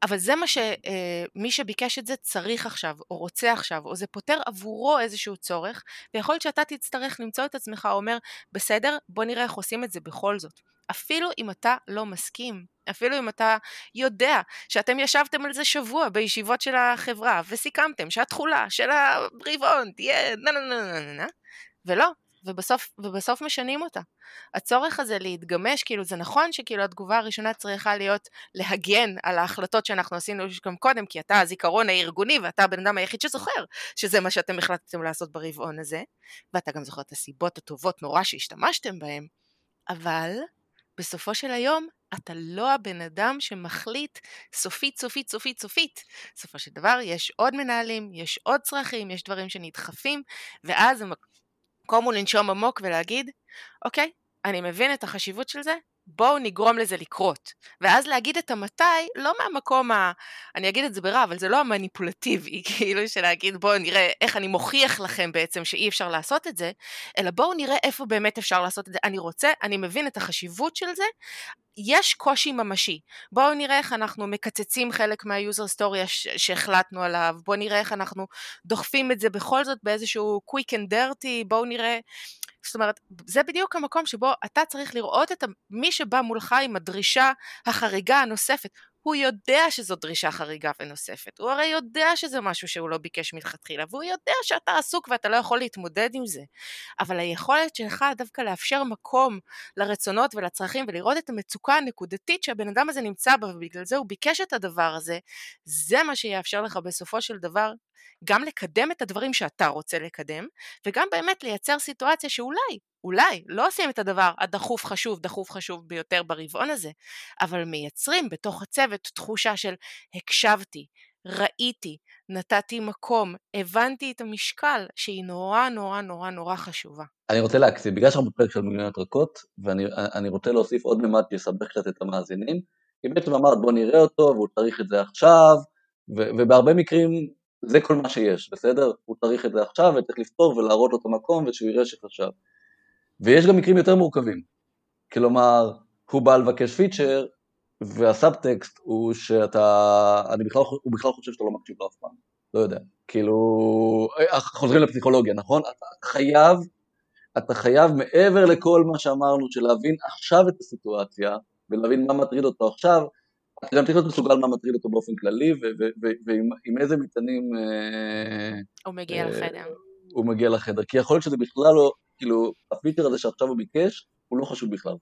[SPEAKER 3] אבל זה מה שמי אה, שביקש את זה צריך עכשיו, או רוצה עכשיו, או זה פותר עבורו איזשהו צורך, ויכול להיות שאתה תצטרך למצוא את עצמך אומר, בסדר, בוא נראה איך עושים את זה בכל זאת. אפילו אם אתה לא מסכים, אפילו אם אתה יודע שאתם ישבתם על זה שבוע בישיבות של החברה, וסיכמתם שהתכולה של הרבעון תהיה נה נה נה נה נה, ולא, ובסוף, ובסוף משנים אותה. הצורך הזה להתגמש, כאילו זה נכון שכאילו התגובה הראשונה צריכה להיות להגן על ההחלטות שאנחנו עשינו גם קודם, כי אתה הזיכרון הארגוני ואתה הבן אדם היחיד שזוכר שזה מה שאתם החלטתם לעשות ברבעון הזה, ואתה גם זוכר את הסיבות הטובות נורא שהשתמשתם בהן, אבל בסופו של היום אתה לא הבן אדם שמחליט סופית, סופית, סופית, סופית. בסופו של דבר יש עוד מנהלים, יש עוד צרכים, יש דברים שנדחפים, ואז המקום הוא לנשום עמוק ולהגיד, אוקיי, אני מבין את החשיבות של זה, בואו נגרום לזה לקרות. ואז להגיד את המתי, לא מהמקום ה... אני אגיד את זה ברע, אבל זה לא המניפולטיבי, כאילו של להגיד בואו נראה איך אני מוכיח לכם בעצם שאי אפשר לעשות את זה, אלא בואו נראה איפה באמת אפשר לעשות את זה. אני רוצה, אני מבין את החשיבות של זה, יש קושי ממשי. בואו נראה איך אנחנו מקצצים חלק מה user story שהחלטנו עליו, בואו נראה איך אנחנו דוחפים את זה בכל זאת באיזשהו quick and dirty, בואו נראה זאת אומרת, זה בדיוק המקום שבו אתה צריך לראות את מי שבא מולך עם הדרישה החריגה הנוספת. הוא יודע שזו דרישה חריגה ונוספת, הוא הרי יודע שזה משהו שהוא לא ביקש מלכתחילה, והוא יודע שאתה עסוק ואתה לא יכול להתמודד עם זה. אבל היכולת שלך דווקא לאפשר מקום לרצונות ולצרכים ולראות את המצוקה הנקודתית שהבן אדם הזה נמצא בה ובגלל זה הוא ביקש את הדבר הזה, זה מה שיאפשר לך בסופו של דבר גם לקדם את הדברים שאתה רוצה לקדם, וגם באמת לייצר סיטואציה שאולי, אולי, לא עושים את הדבר הדחוף חשוב, דחוף חשוב ביותר ברבעון הזה, אבל מייצרים בתוך הצוות תחושה של הקשבתי, ראיתי, נתתי מקום, הבנתי את המשקל, שהיא נורא נורא נורא נורא חשובה.
[SPEAKER 1] אני רוצה להקסים, בגלל שאנחנו בפרק של מיליונות רכות, ואני רוצה להוסיף עוד ממד שיסבך קצת את המאזינים, כי בעצם אמרת בוא נראה אותו, והוא צריך את זה עכשיו, ובהרבה מקרים זה כל מה שיש, בסדר? הוא צריך את זה עכשיו וצריך לפתור ולהראות לו את המקום ושהוא יראה שחשב. ויש גם מקרים יותר מורכבים. כלומר, הוא בא לבקש פיצ'ר, והסאבטקסט הוא שאתה, אני בכלל, הוא בכלל חושב שאתה לא מקשיב לו אף פעם, לא יודע. כאילו, חוזרים לפסיכולוגיה, נכון? אתה חייב, אתה חייב מעבר לכל מה שאמרנו, של להבין עכשיו את הסיטואציה, ולהבין מה מטריד אותו עכשיו, אתה גם צריך להיות מסוגל מה מטריד אותו באופן כללי, ועם איזה מטענים...
[SPEAKER 3] אה, הוא מגיע אה, לחדר.
[SPEAKER 1] הוא מגיע לחדר, כי יכול להיות שזה בכלל לא, כאילו, הפיצ'ר הזה שעכשיו הוא ביקש, הוא לא חשוב בכלל.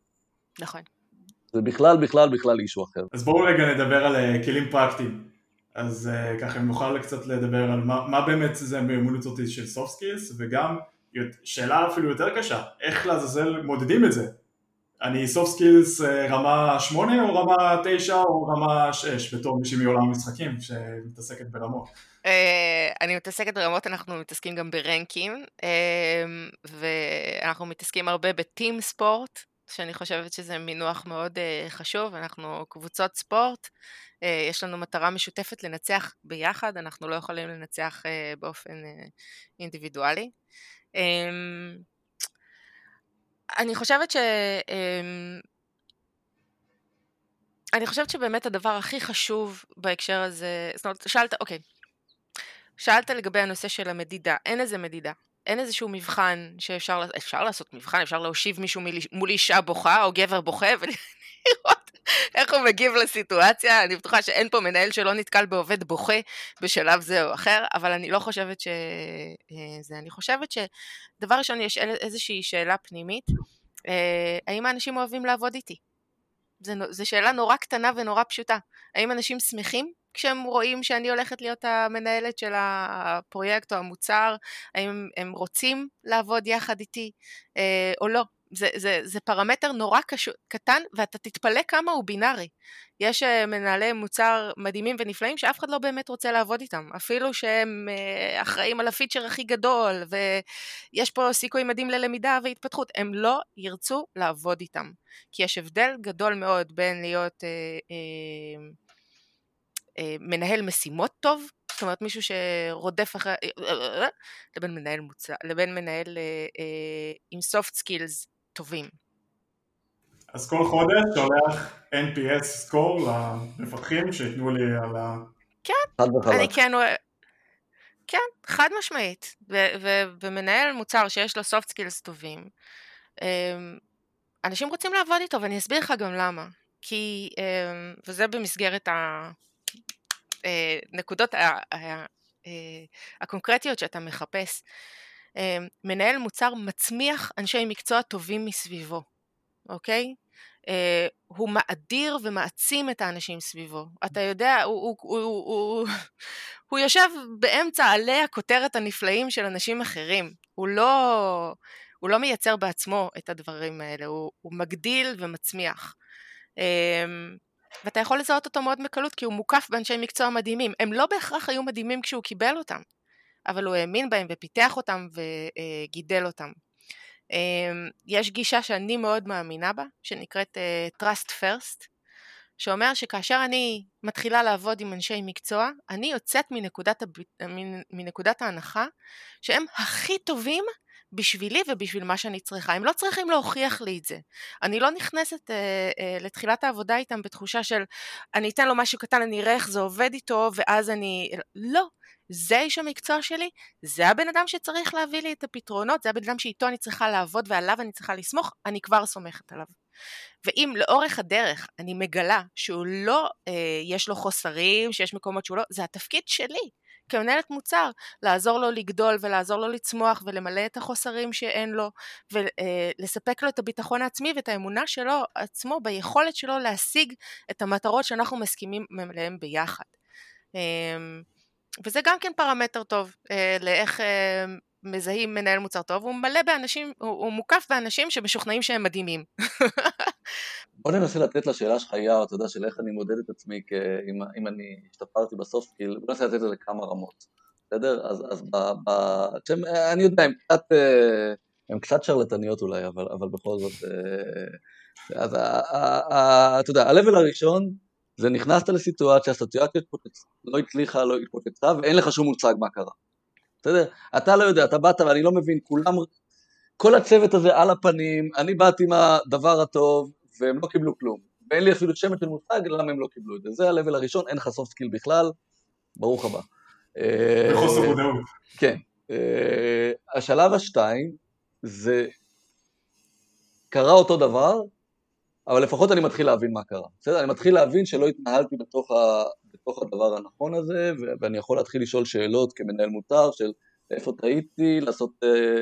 [SPEAKER 3] נכון.
[SPEAKER 1] זה בכלל, בכלל, בכלל אישו אחר.
[SPEAKER 2] אז בואו רגע נדבר על uh, כלים פרקטיים. אז ככה, אם נוכל קצת לדבר על מה, מה באמת זה מיומנות הזאת של soft skills, וגם שאלה אפילו יותר קשה, איך לעזאזל מודדים את זה? אני soft skills אה, רמה 8 או רמה 9 או רמה 6 בתור מישהי מעולם המשחקים שמתעסקת ברמות?
[SPEAKER 3] אה, אני מתעסקת ברמות, אנחנו מתעסקים גם ברנקים אה, ואנחנו מתעסקים הרבה בטים ספורט שאני חושבת שזה מינוח מאוד חשוב, אנחנו קבוצות ספורט, יש לנו מטרה משותפת לנצח ביחד, אנחנו לא יכולים לנצח באופן אינדיבידואלי. אני חושבת ש... אמ, אני חושבת שבאמת הדבר הכי חשוב בהקשר הזה, זאת אומרת, שאלת, אוקיי, שאלת לגבי הנושא של המדידה, אין איזה מדידה, אין איזשהו מבחן שאפשר, אפשר לעשות מבחן, אפשר להושיב מישהו מול אישה בוכה או גבר בוכה ולראות איך הוא מגיב לסיטואציה, אני בטוחה שאין פה מנהל שלא נתקל בעובד בוכה בשלב זה או אחר, אבל אני לא חושבת שזה, אה, אני חושבת שדבר ראשון יש איזושהי שאלה פנימית, אה, האם האנשים אוהבים לעבוד איתי? זו שאלה נורא קטנה ונורא פשוטה. האם אנשים שמחים כשהם רואים שאני הולכת להיות המנהלת של הפרויקט או המוצר? האם הם רוצים לעבוד יחד איתי אה, או לא? זה, זה, זה פרמטר נורא קשו, קטן, ואתה תתפלא כמה הוא בינארי. יש uh, מנהלי מוצר מדהימים ונפלאים שאף אחד לא באמת רוצה לעבוד איתם, אפילו שהם uh, אחראים על הפיצ'ר הכי גדול, ויש פה סיכוי מדהים ללמידה והתפתחות, הם לא ירצו לעבוד איתם. כי יש הבדל גדול מאוד בין להיות uh, uh, uh, מנהל משימות טוב, זאת אומרת מישהו שרודף אחרי, לבין מנהל מוצר, לבין מנהל uh, uh, עם soft skills טובים.
[SPEAKER 2] אז כל חודש שולח NPS סקור למפתחים שייתנו לי על ה...
[SPEAKER 3] כן, אני כן, כן, חד משמעית. ומנהל מוצר שיש לו soft skills טובים, אמ, אנשים רוצים לעבוד איתו, ואני אסביר לך גם למה. כי, אמ, וזה במסגרת הנקודות אה, אה, הקונקרטיות שאתה מחפש. אמ, מנהל מוצר מצמיח אנשי מקצוע טובים מסביבו, אוקיי? Uh, הוא מאדיר ומעצים את האנשים סביבו. אתה יודע, הוא, הוא, הוא, הוא, הוא, הוא יושב באמצע עלי הכותרת הנפלאים של אנשים אחרים. הוא לא, הוא לא מייצר בעצמו את הדברים האלה, הוא, הוא מגדיל ומצמיח. Um, ואתה יכול לזהות אותו מאוד בקלות כי הוא מוקף באנשי מקצוע מדהימים. הם לא בהכרח היו מדהימים כשהוא קיבל אותם. אבל הוא האמין בהם ופיתח אותם וגידל אותם. אמ, יש גישה שאני מאוד מאמינה בה, שנקראת אה, Trust First, שאומר שכאשר אני מתחילה לעבוד עם אנשי מקצוע, אני יוצאת מנקודת, הב... מנקודת ההנחה שהם הכי טובים בשבילי ובשביל מה שאני צריכה. הם לא צריכים להוכיח לי את זה. אני לא נכנסת אה, אה, לתחילת העבודה איתם בתחושה של אני אתן לו משהו קטן, אני אראה איך זה עובד איתו, ואז אני... לא. זה איש המקצוע שלי, זה הבן אדם שצריך להביא לי את הפתרונות, זה הבן אדם שאיתו אני צריכה לעבוד ועליו אני צריכה לסמוך, אני כבר סומכת עליו. ואם לאורך הדרך אני מגלה שהוא לא, אה, יש לו חוסרים, שיש מקומות שהוא לא, זה התפקיד שלי כמנהלת מוצר, לעזור לו לגדול ולעזור לו לצמוח ולמלא את החוסרים שאין לו ולספק לו את הביטחון העצמי ואת האמונה שלו עצמו ביכולת שלו להשיג את המטרות שאנחנו מסכימים עליהן ביחד. וזה גם כן פרמטר טוב אה, לאיך אה, מזהים מנהל מוצר טוב, הוא מלא באנשים, הוא, הוא מוקף באנשים שמשוכנעים שהם מדהימים.
[SPEAKER 1] בוא ננסה לתת לשאלה שלך, יאו, אתה יודע, של איך אני מודד את עצמי, כ... אם, אם אני השתפרתי בסוף, כאילו, בוא ננסה לתת לזה כמה רמות, בסדר? אז, אז ב, ב, שם, אני יודע, הם קצת, אה, הם קצת שרלטניות אולי, אבל, אבל בכל זאת, אה, אז אתה יודע, ה-level הראשון, זה נכנסת לסיטואציה, הסיטואציה לא הצליחה, לא התפוצצה, ואין לך שום מושג מה קרה. בסדר? אתה לא יודע, אתה באת ואני לא מבין, כולם, כל הצוות הזה על הפנים, אני באתי עם הדבר הטוב, והם לא קיבלו כלום. ואין לי אפילו שמץ של מושג למה הם לא קיבלו את זה. זה ה-level הראשון, אין לך soft skill בכלל, ברוך הבא.
[SPEAKER 2] בחוסר אה, מודעות.
[SPEAKER 1] כן. אה, השלב השתיים זה קרה אותו דבר, אבל לפחות אני מתחיל להבין מה קרה. בסדר? אני מתחיל להבין שלא התנהלתי בתוך, ה, בתוך הדבר הנכון הזה, ואני יכול להתחיל לשאול שאלות כמנהל מותר של איפה טעיתי, לעשות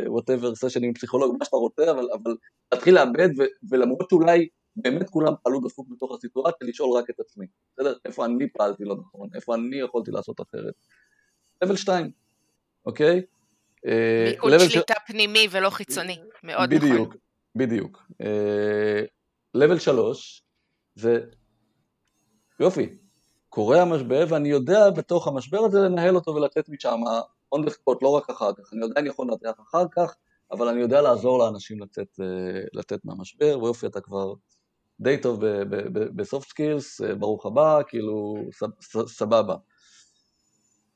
[SPEAKER 1] whatever uh, סשן עם פסיכולוג, מה שאתה רוצה, אבל, אבל להתחיל לאבד, ו, ולמרות שאולי באמת כולם פעלו דפוק בתוך הסיטואציה, לשאול רק את עצמי. בסדר? איפה אני פעלתי לא נכון, איפה אני יכולתי לעשות אחרת. level 2, אוקיי?
[SPEAKER 3] מיקוד uh, שליטה ש... פנימי ולא חיצוני, מאוד
[SPEAKER 1] בדיוק, נכון. בדיוק, בדיוק. level שלוש זה יופי, קורה המשבר ואני יודע בתוך המשבר הזה לנהל אותו ולצאת משם on the spot, לא רק אחר כך, אני עדיין יכול לנתח אחר כך, אבל אני יודע לעזור לאנשים לצאת, אה, לצאת מהמשבר, ויופי אתה כבר די טוב ב soft skills, אה, ברוך הבא, כאילו סבבה.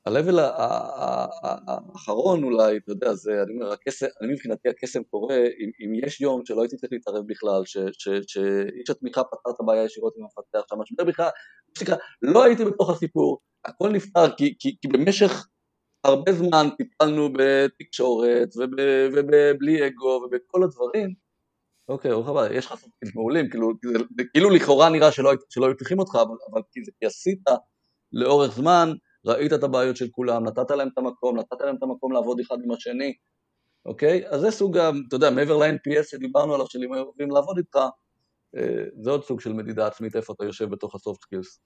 [SPEAKER 1] ה-level האחרון אולי, אתה יודע, זה, אני אומר, הקסם, אני מבחינתי הקסם קורה אם, אם יש יום שלא הייתי צריך להתערב בכלל, שאיש התמיכה פתר את הבעיה ישירות עם המפתח, שהמשבר בכלל, לא הייתי בתוך הסיפור, הכל נפתר כי, כי, כי במשך הרבה זמן טיפלנו בתקשורת ובלי אגו ובכל הדברים, אוקיי, ברוך הבא, יש לך סופים מעולים, כאילו, כאילו לכאורה נראה שלא, שלא היו צריכים אותך, אבל, אבל כי, כי עשית לאורך זמן, ראית את הבעיות של כולם, נתת להם את המקום, נתת להם את המקום לעבוד אחד עם השני, אוקיי? אז זה סוג, אתה יודע, מעבר ל-NPS שדיברנו עליו, של אם הם אוהבים לעבוד איתך, אה, זה עוד סוג של מדידה עצמית, איפה אתה יושב בתוך ה soft skills.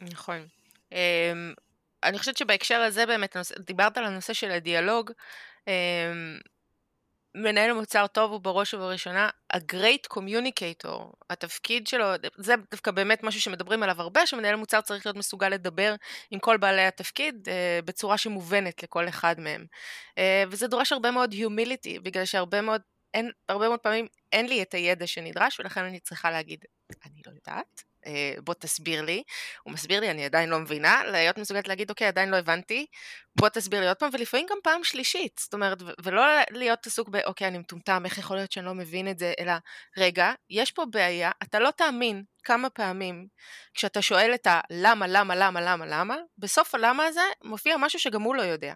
[SPEAKER 3] נכון. אמ, אני חושבת שבהקשר הזה באמת, דיברת על הנושא של הדיאלוג, אמ, מנהל מוצר טוב הוא בראש ובראשונה ה-great communicator, התפקיד שלו, זה דווקא באמת משהו שמדברים עליו הרבה, שמנהל מוצר צריך להיות מסוגל לדבר עם כל בעלי התפקיד uh, בצורה שמובנת לכל אחד מהם. Uh, וזה דורש הרבה מאוד humility, בגלל שהרבה מאוד, אין, הרבה מאוד פעמים אין לי את הידע שנדרש, ולכן אני צריכה להגיד, אני לא יודעת, אה, בוא תסביר לי, הוא מסביר לי, אני עדיין לא מבינה, להיות מסוגלת להגיד, אוקיי, עדיין לא הבנתי, בוא תסביר לי עוד פעם, ולפעמים גם פעם שלישית, זאת אומרת, ולא להיות עסוק ב, אוקיי, אני מטומטם, איך יכול להיות שאני לא מבין את זה, אלא, רגע, יש פה בעיה, אתה לא תאמין כמה פעמים, כשאתה שואל את הלמה, למה, למה, למה, למה, בסוף הלמה הזה מופיע משהו שגם הוא לא יודע.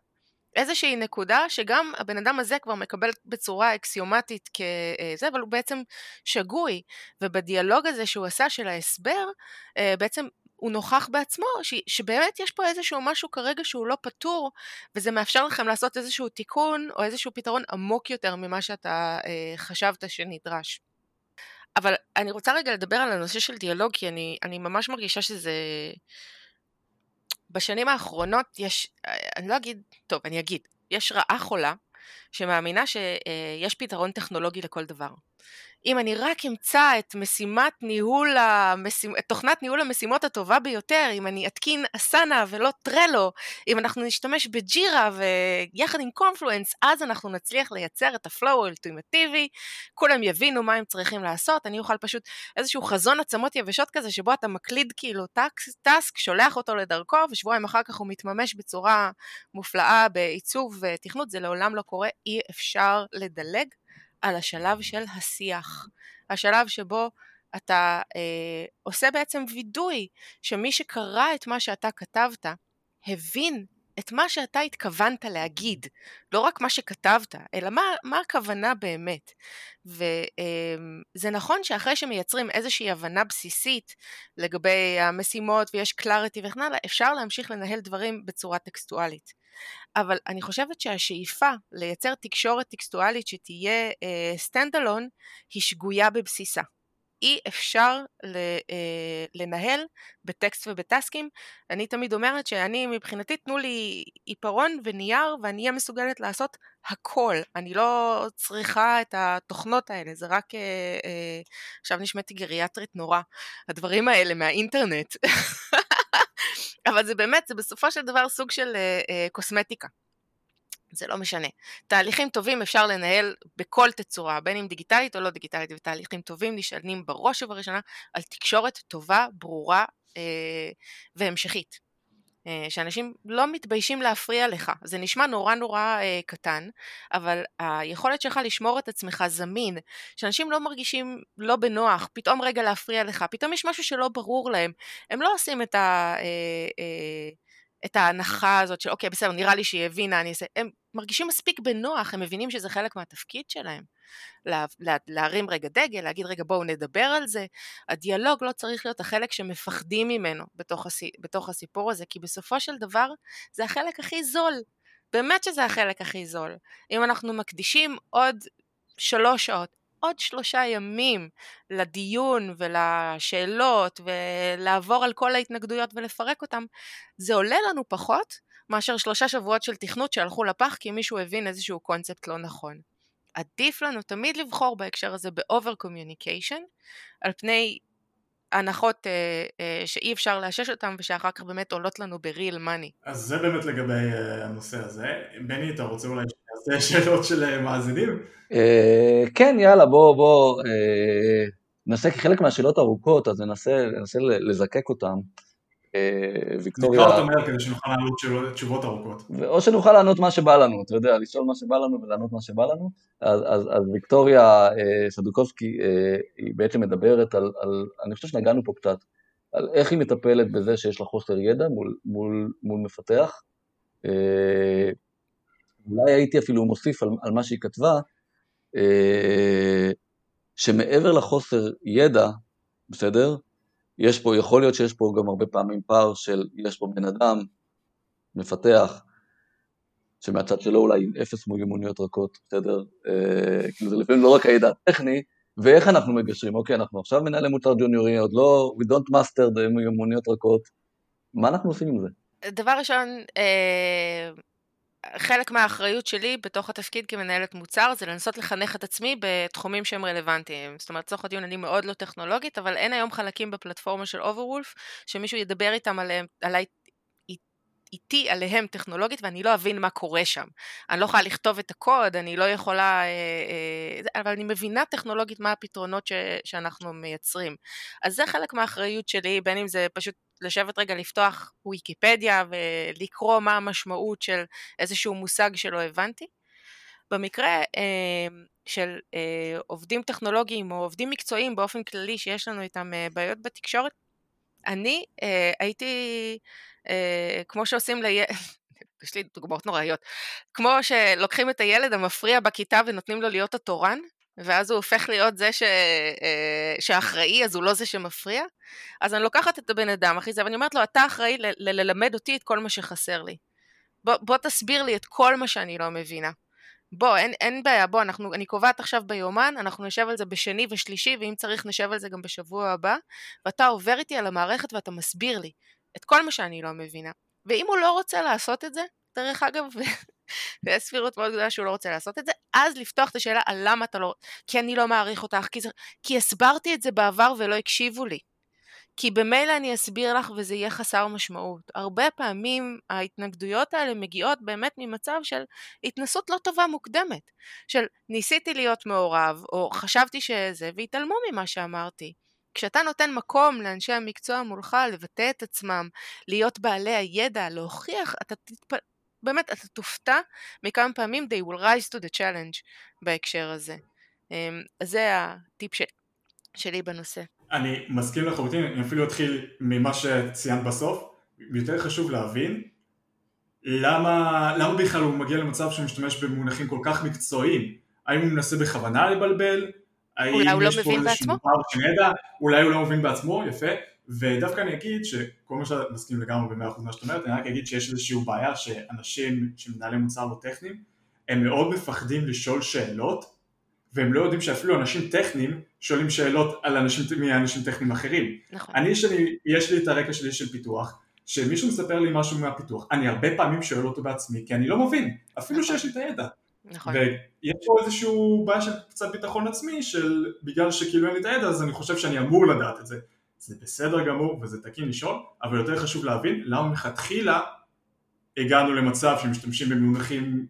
[SPEAKER 3] איזושהי נקודה שגם הבן אדם הזה כבר מקבל בצורה אקסיומטית כזה, אבל הוא בעצם שגוי. ובדיאלוג הזה שהוא עשה של ההסבר, אה, בעצם הוא נוכח בעצמו, ש, שבאמת יש פה איזשהו משהו כרגע שהוא לא פתור, וזה מאפשר לכם לעשות איזשהו תיקון או איזשהו פתרון עמוק יותר ממה שאתה אה, חשבת שנדרש. אבל אני רוצה רגע לדבר על הנושא של דיאלוג, כי אני, אני ממש מרגישה שזה... בשנים האחרונות יש, אני לא אגיד, טוב, אני אגיד, יש רעה חולה שמאמינה שיש פתרון טכנולוגי לכל דבר. אם אני רק אמצא את משימת ניהול, המשימ... את תוכנת ניהול המשימות הטובה ביותר, אם אני אתקין אסנה ולא טרלו, אם אנחנו נשתמש בג'ירה ויחד עם קונפלואנס, אז אנחנו נצליח לייצר את הפלואו האולטימטיבי, כולם יבינו מה הם צריכים לעשות, אני אוכל פשוט איזשהו חזון עצמות יבשות כזה, שבו אתה מקליד כאילו טקס, טסק, שולח אותו לדרכו, ושבועיים אחר כך הוא מתממש בצורה מופלאה בעיצוב ותכנות, זה לעולם לא קורה, אי אפשר לדלג על השלב של השיח. השלב שבו אתה אה, עושה בעצם וידוי שמי שקרא את מה שאתה כתבת הבין את מה שאתה התכוונת להגיד, לא רק מה שכתבת, אלא מה, מה הכוונה באמת. וזה אמ, נכון שאחרי שמייצרים איזושהי הבנה בסיסית לגבי המשימות ויש clarity וכן הלאה, אפשר להמשיך לנהל דברים בצורה טקסטואלית. אבל אני חושבת שהשאיפה לייצר תקשורת טקסטואלית שתהיה stand uh, alone היא שגויה בבסיסה. אי אפשר אה, לנהל בטקסט וב task ים. אני תמיד אומרת שאני מבחינתי תנו לי עיפרון ונייר ואני אהיה מסוגלת לעשות הכל. אני לא צריכה את התוכנות האלה, זה רק, אה, אה, עכשיו נשמעתי גריאטרית נורא, הדברים האלה מהאינטרנט. אבל זה באמת, זה בסופו של דבר סוג של קוסמטיקה. זה לא משנה. תהליכים טובים אפשר לנהל בכל תצורה, בין אם דיגיטלית או לא דיגיטלית, ותהליכים טובים נשענים בראש ובראשונה על תקשורת טובה, ברורה אה, והמשכית. אה, שאנשים לא מתביישים להפריע לך. זה נשמע נורא נורא אה, קטן, אבל היכולת שלך לשמור את עצמך זמין, שאנשים לא מרגישים לא בנוח, פתאום רגע להפריע לך, פתאום יש משהו שלא ברור להם, הם לא עושים את ה... אה, את ההנחה הזאת של אוקיי בסדר נראה לי שהיא הבינה אני אעשה, הם מרגישים מספיק בנוח, הם מבינים שזה חלק מהתפקיד שלהם. לה, לה, להרים רגע דגל, להגיד רגע בואו נדבר על זה. הדיאלוג לא צריך להיות החלק שמפחדים ממנו בתוך, הסי, בתוך הסיפור הזה, כי בסופו של דבר זה החלק הכי זול. באמת שזה החלק הכי זול. אם אנחנו מקדישים עוד שלוש שעות עוד שלושה ימים לדיון ולשאלות ולעבור על כל ההתנגדויות ולפרק אותם, זה עולה לנו פחות מאשר שלושה שבועות של תכנות שהלכו לפח כי מישהו הבין איזשהו קונספט לא נכון. עדיף לנו תמיד לבחור בהקשר הזה ב-over communication על פני הנחות אה, אה, שאי אפשר לאשש אותן ושאחר כך באמת עולות לנו ב-real money.
[SPEAKER 2] אז זה באמת לגבי אה, הנושא הזה. בני, אתה רוצה אולי שנעשה שאלות של אה, מאזינים?
[SPEAKER 1] אה, כן, יאללה, בוא, בוא, אה, ננסה, כי חלק מהשאלות ארוכות, אז ננסה, ננסה לזקק אותן.
[SPEAKER 2] אה, ויקטוריה... נקרא אותם מהר כדי שנוכל לענות תשובות ארוכות.
[SPEAKER 1] או שנוכל לענות מה שבא לנו, אתה יודע, לשאול מה שבא לנו ולענות מה שבא לנו. אז, אז, אז ויקטוריה אה, סדוקובסקי, אה, היא בעצם מדברת על, על, אני חושב שנגענו פה קצת, על איך היא מטפלת בזה שיש לה חוסר ידע מול, מול, מול מפתח. אולי הייתי אפילו מוסיף על, על מה שהיא כתבה, שמעבר לחוסר ידע, בסדר? יש פה, יכול להיות שיש פה גם הרבה פעמים פער של, יש פה בן אדם, מפתח, שמהצד שלו אולי עם אפס מיומנויות רכות, בסדר? אה, כאילו זה לפעמים לא רק הידע הטכני, ואיך אנחנו מגשרים? אוקיי, אנחנו עכשיו מנהלי מוצר ג'וניורי, עוד לא, we don't master the מיומנויות רכות, מה אנחנו עושים עם זה?
[SPEAKER 3] דבר ראשון, אה, חלק מהאחריות שלי בתוך התפקיד כמנהלת מוצר זה לנסות לחנך את עצמי בתחומים שהם רלוונטיים. זאת אומרת, לצורך הדיון אני מאוד לא טכנולוגית, אבל אין היום חלקים בפלטפורמה של אוברוולף שמישהו ידבר איתם עליהם, עליי איתי עליהם טכנולוגית ואני לא אבין מה קורה שם. אני לא יכולה לכתוב את הקוד, אני לא יכולה... אה, אה, אבל אני מבינה טכנולוגית מה הפתרונות ש, שאנחנו מייצרים. אז זה חלק מהאחריות שלי, בין אם זה פשוט לשבת רגע לפתוח ויקיפדיה ולקרוא מה המשמעות של איזשהו מושג שלא הבנתי. במקרה אה, של עובדים טכנולוגיים או עובדים מקצועיים באופן כללי שיש לנו איתם בעיות בתקשורת, אני אה, הייתי אה, כמו שעושים לילד, יש לי דוגמאות נוראיות, כמו שלוקחים את הילד המפריע בכיתה ונותנים לו להיות התורן, ואז הוא הופך להיות זה ש... אה, שאחראי, אז הוא לא זה שמפריע, אז אני לוקחת את הבן אדם, אחי זה, ואני אומרת לו, אתה אחראי ל- ל- ללמד אותי את כל מה שחסר לי. בוא, בוא תסביר לי את כל מה שאני לא מבינה. בוא, אין, אין בעיה, בוא, אנחנו, אני קובעת עכשיו ביומן, אנחנו נשב על זה בשני ושלישי, ואם צריך נשב על זה גם בשבוע הבא, ואתה עובר איתי על המערכת ואתה מסביר לי. את כל מה שאני לא מבינה. ואם הוא לא רוצה לעשות את זה, דרך אגב, ויש סבירות מאוד גדולה שהוא לא רוצה לעשות את זה, אז לפתוח את השאלה על למה אתה לא... כי אני לא מעריך אותך, כי, זה... כי הסברתי את זה בעבר ולא הקשיבו לי. כי במילא אני אסביר לך וזה יהיה חסר משמעות. הרבה פעמים ההתנגדויות האלה מגיעות באמת ממצב של התנסות לא טובה מוקדמת. של ניסיתי להיות מעורב, או חשבתי שזה, והתעלמו ממה שאמרתי. כשאתה נותן מקום לאנשי המקצוע מולך לבטא את עצמם, להיות בעלי הידע, להוכיח, אתה תתפ... באמת, אתה תופתע מכמה פעמים they will rise to the challenge בהקשר הזה. אמ, אז זה הטיפ ש... שלי בנושא.
[SPEAKER 2] אני מסכים לחלוטין, אני אפילו אתחיל ממה שציינת בסוף. יותר חשוב להבין למה, למה בכלל הוא מגיע למצב שהוא משתמש במונחים כל כך מקצועיים. האם הוא מנסה בכוונה לבלבל?
[SPEAKER 3] אולי הוא לא מבין בעצמו?
[SPEAKER 2] שנדע, אולי הוא לא מבין בעצמו, יפה. ודווקא אני אגיד שכל מה שאתה מסכים לגמרי במאה אחוז מה שאת אומרת, אני רק אגיד שיש איזושהי בעיה שאנשים שמנהלי מוצר לא טכניים, הם מאוד מפחדים לשאול שאלות, והם לא יודעים שאפילו אנשים טכניים שואלים שאלות על אנשים, מאנשים טכניים אחרים.
[SPEAKER 3] נכון.
[SPEAKER 2] אני, שאני, יש לי את הרקע שלי של פיתוח, שמישהו מספר לי משהו מהפיתוח, אני הרבה פעמים שואל אותו בעצמי, כי אני לא מבין, אפילו נכון. שיש לי את הידע.
[SPEAKER 3] נכון.
[SPEAKER 2] ויש פה איזשהו בעיה של קצת ביטחון עצמי, של בגלל שכאילו אין לי את הידע, אז אני חושב שאני אמור לדעת את זה. זה בסדר גמור וזה תקין לשאול, אבל יותר חשוב להבין למה מלכתחילה הגענו למצב שמשתמשים במונחים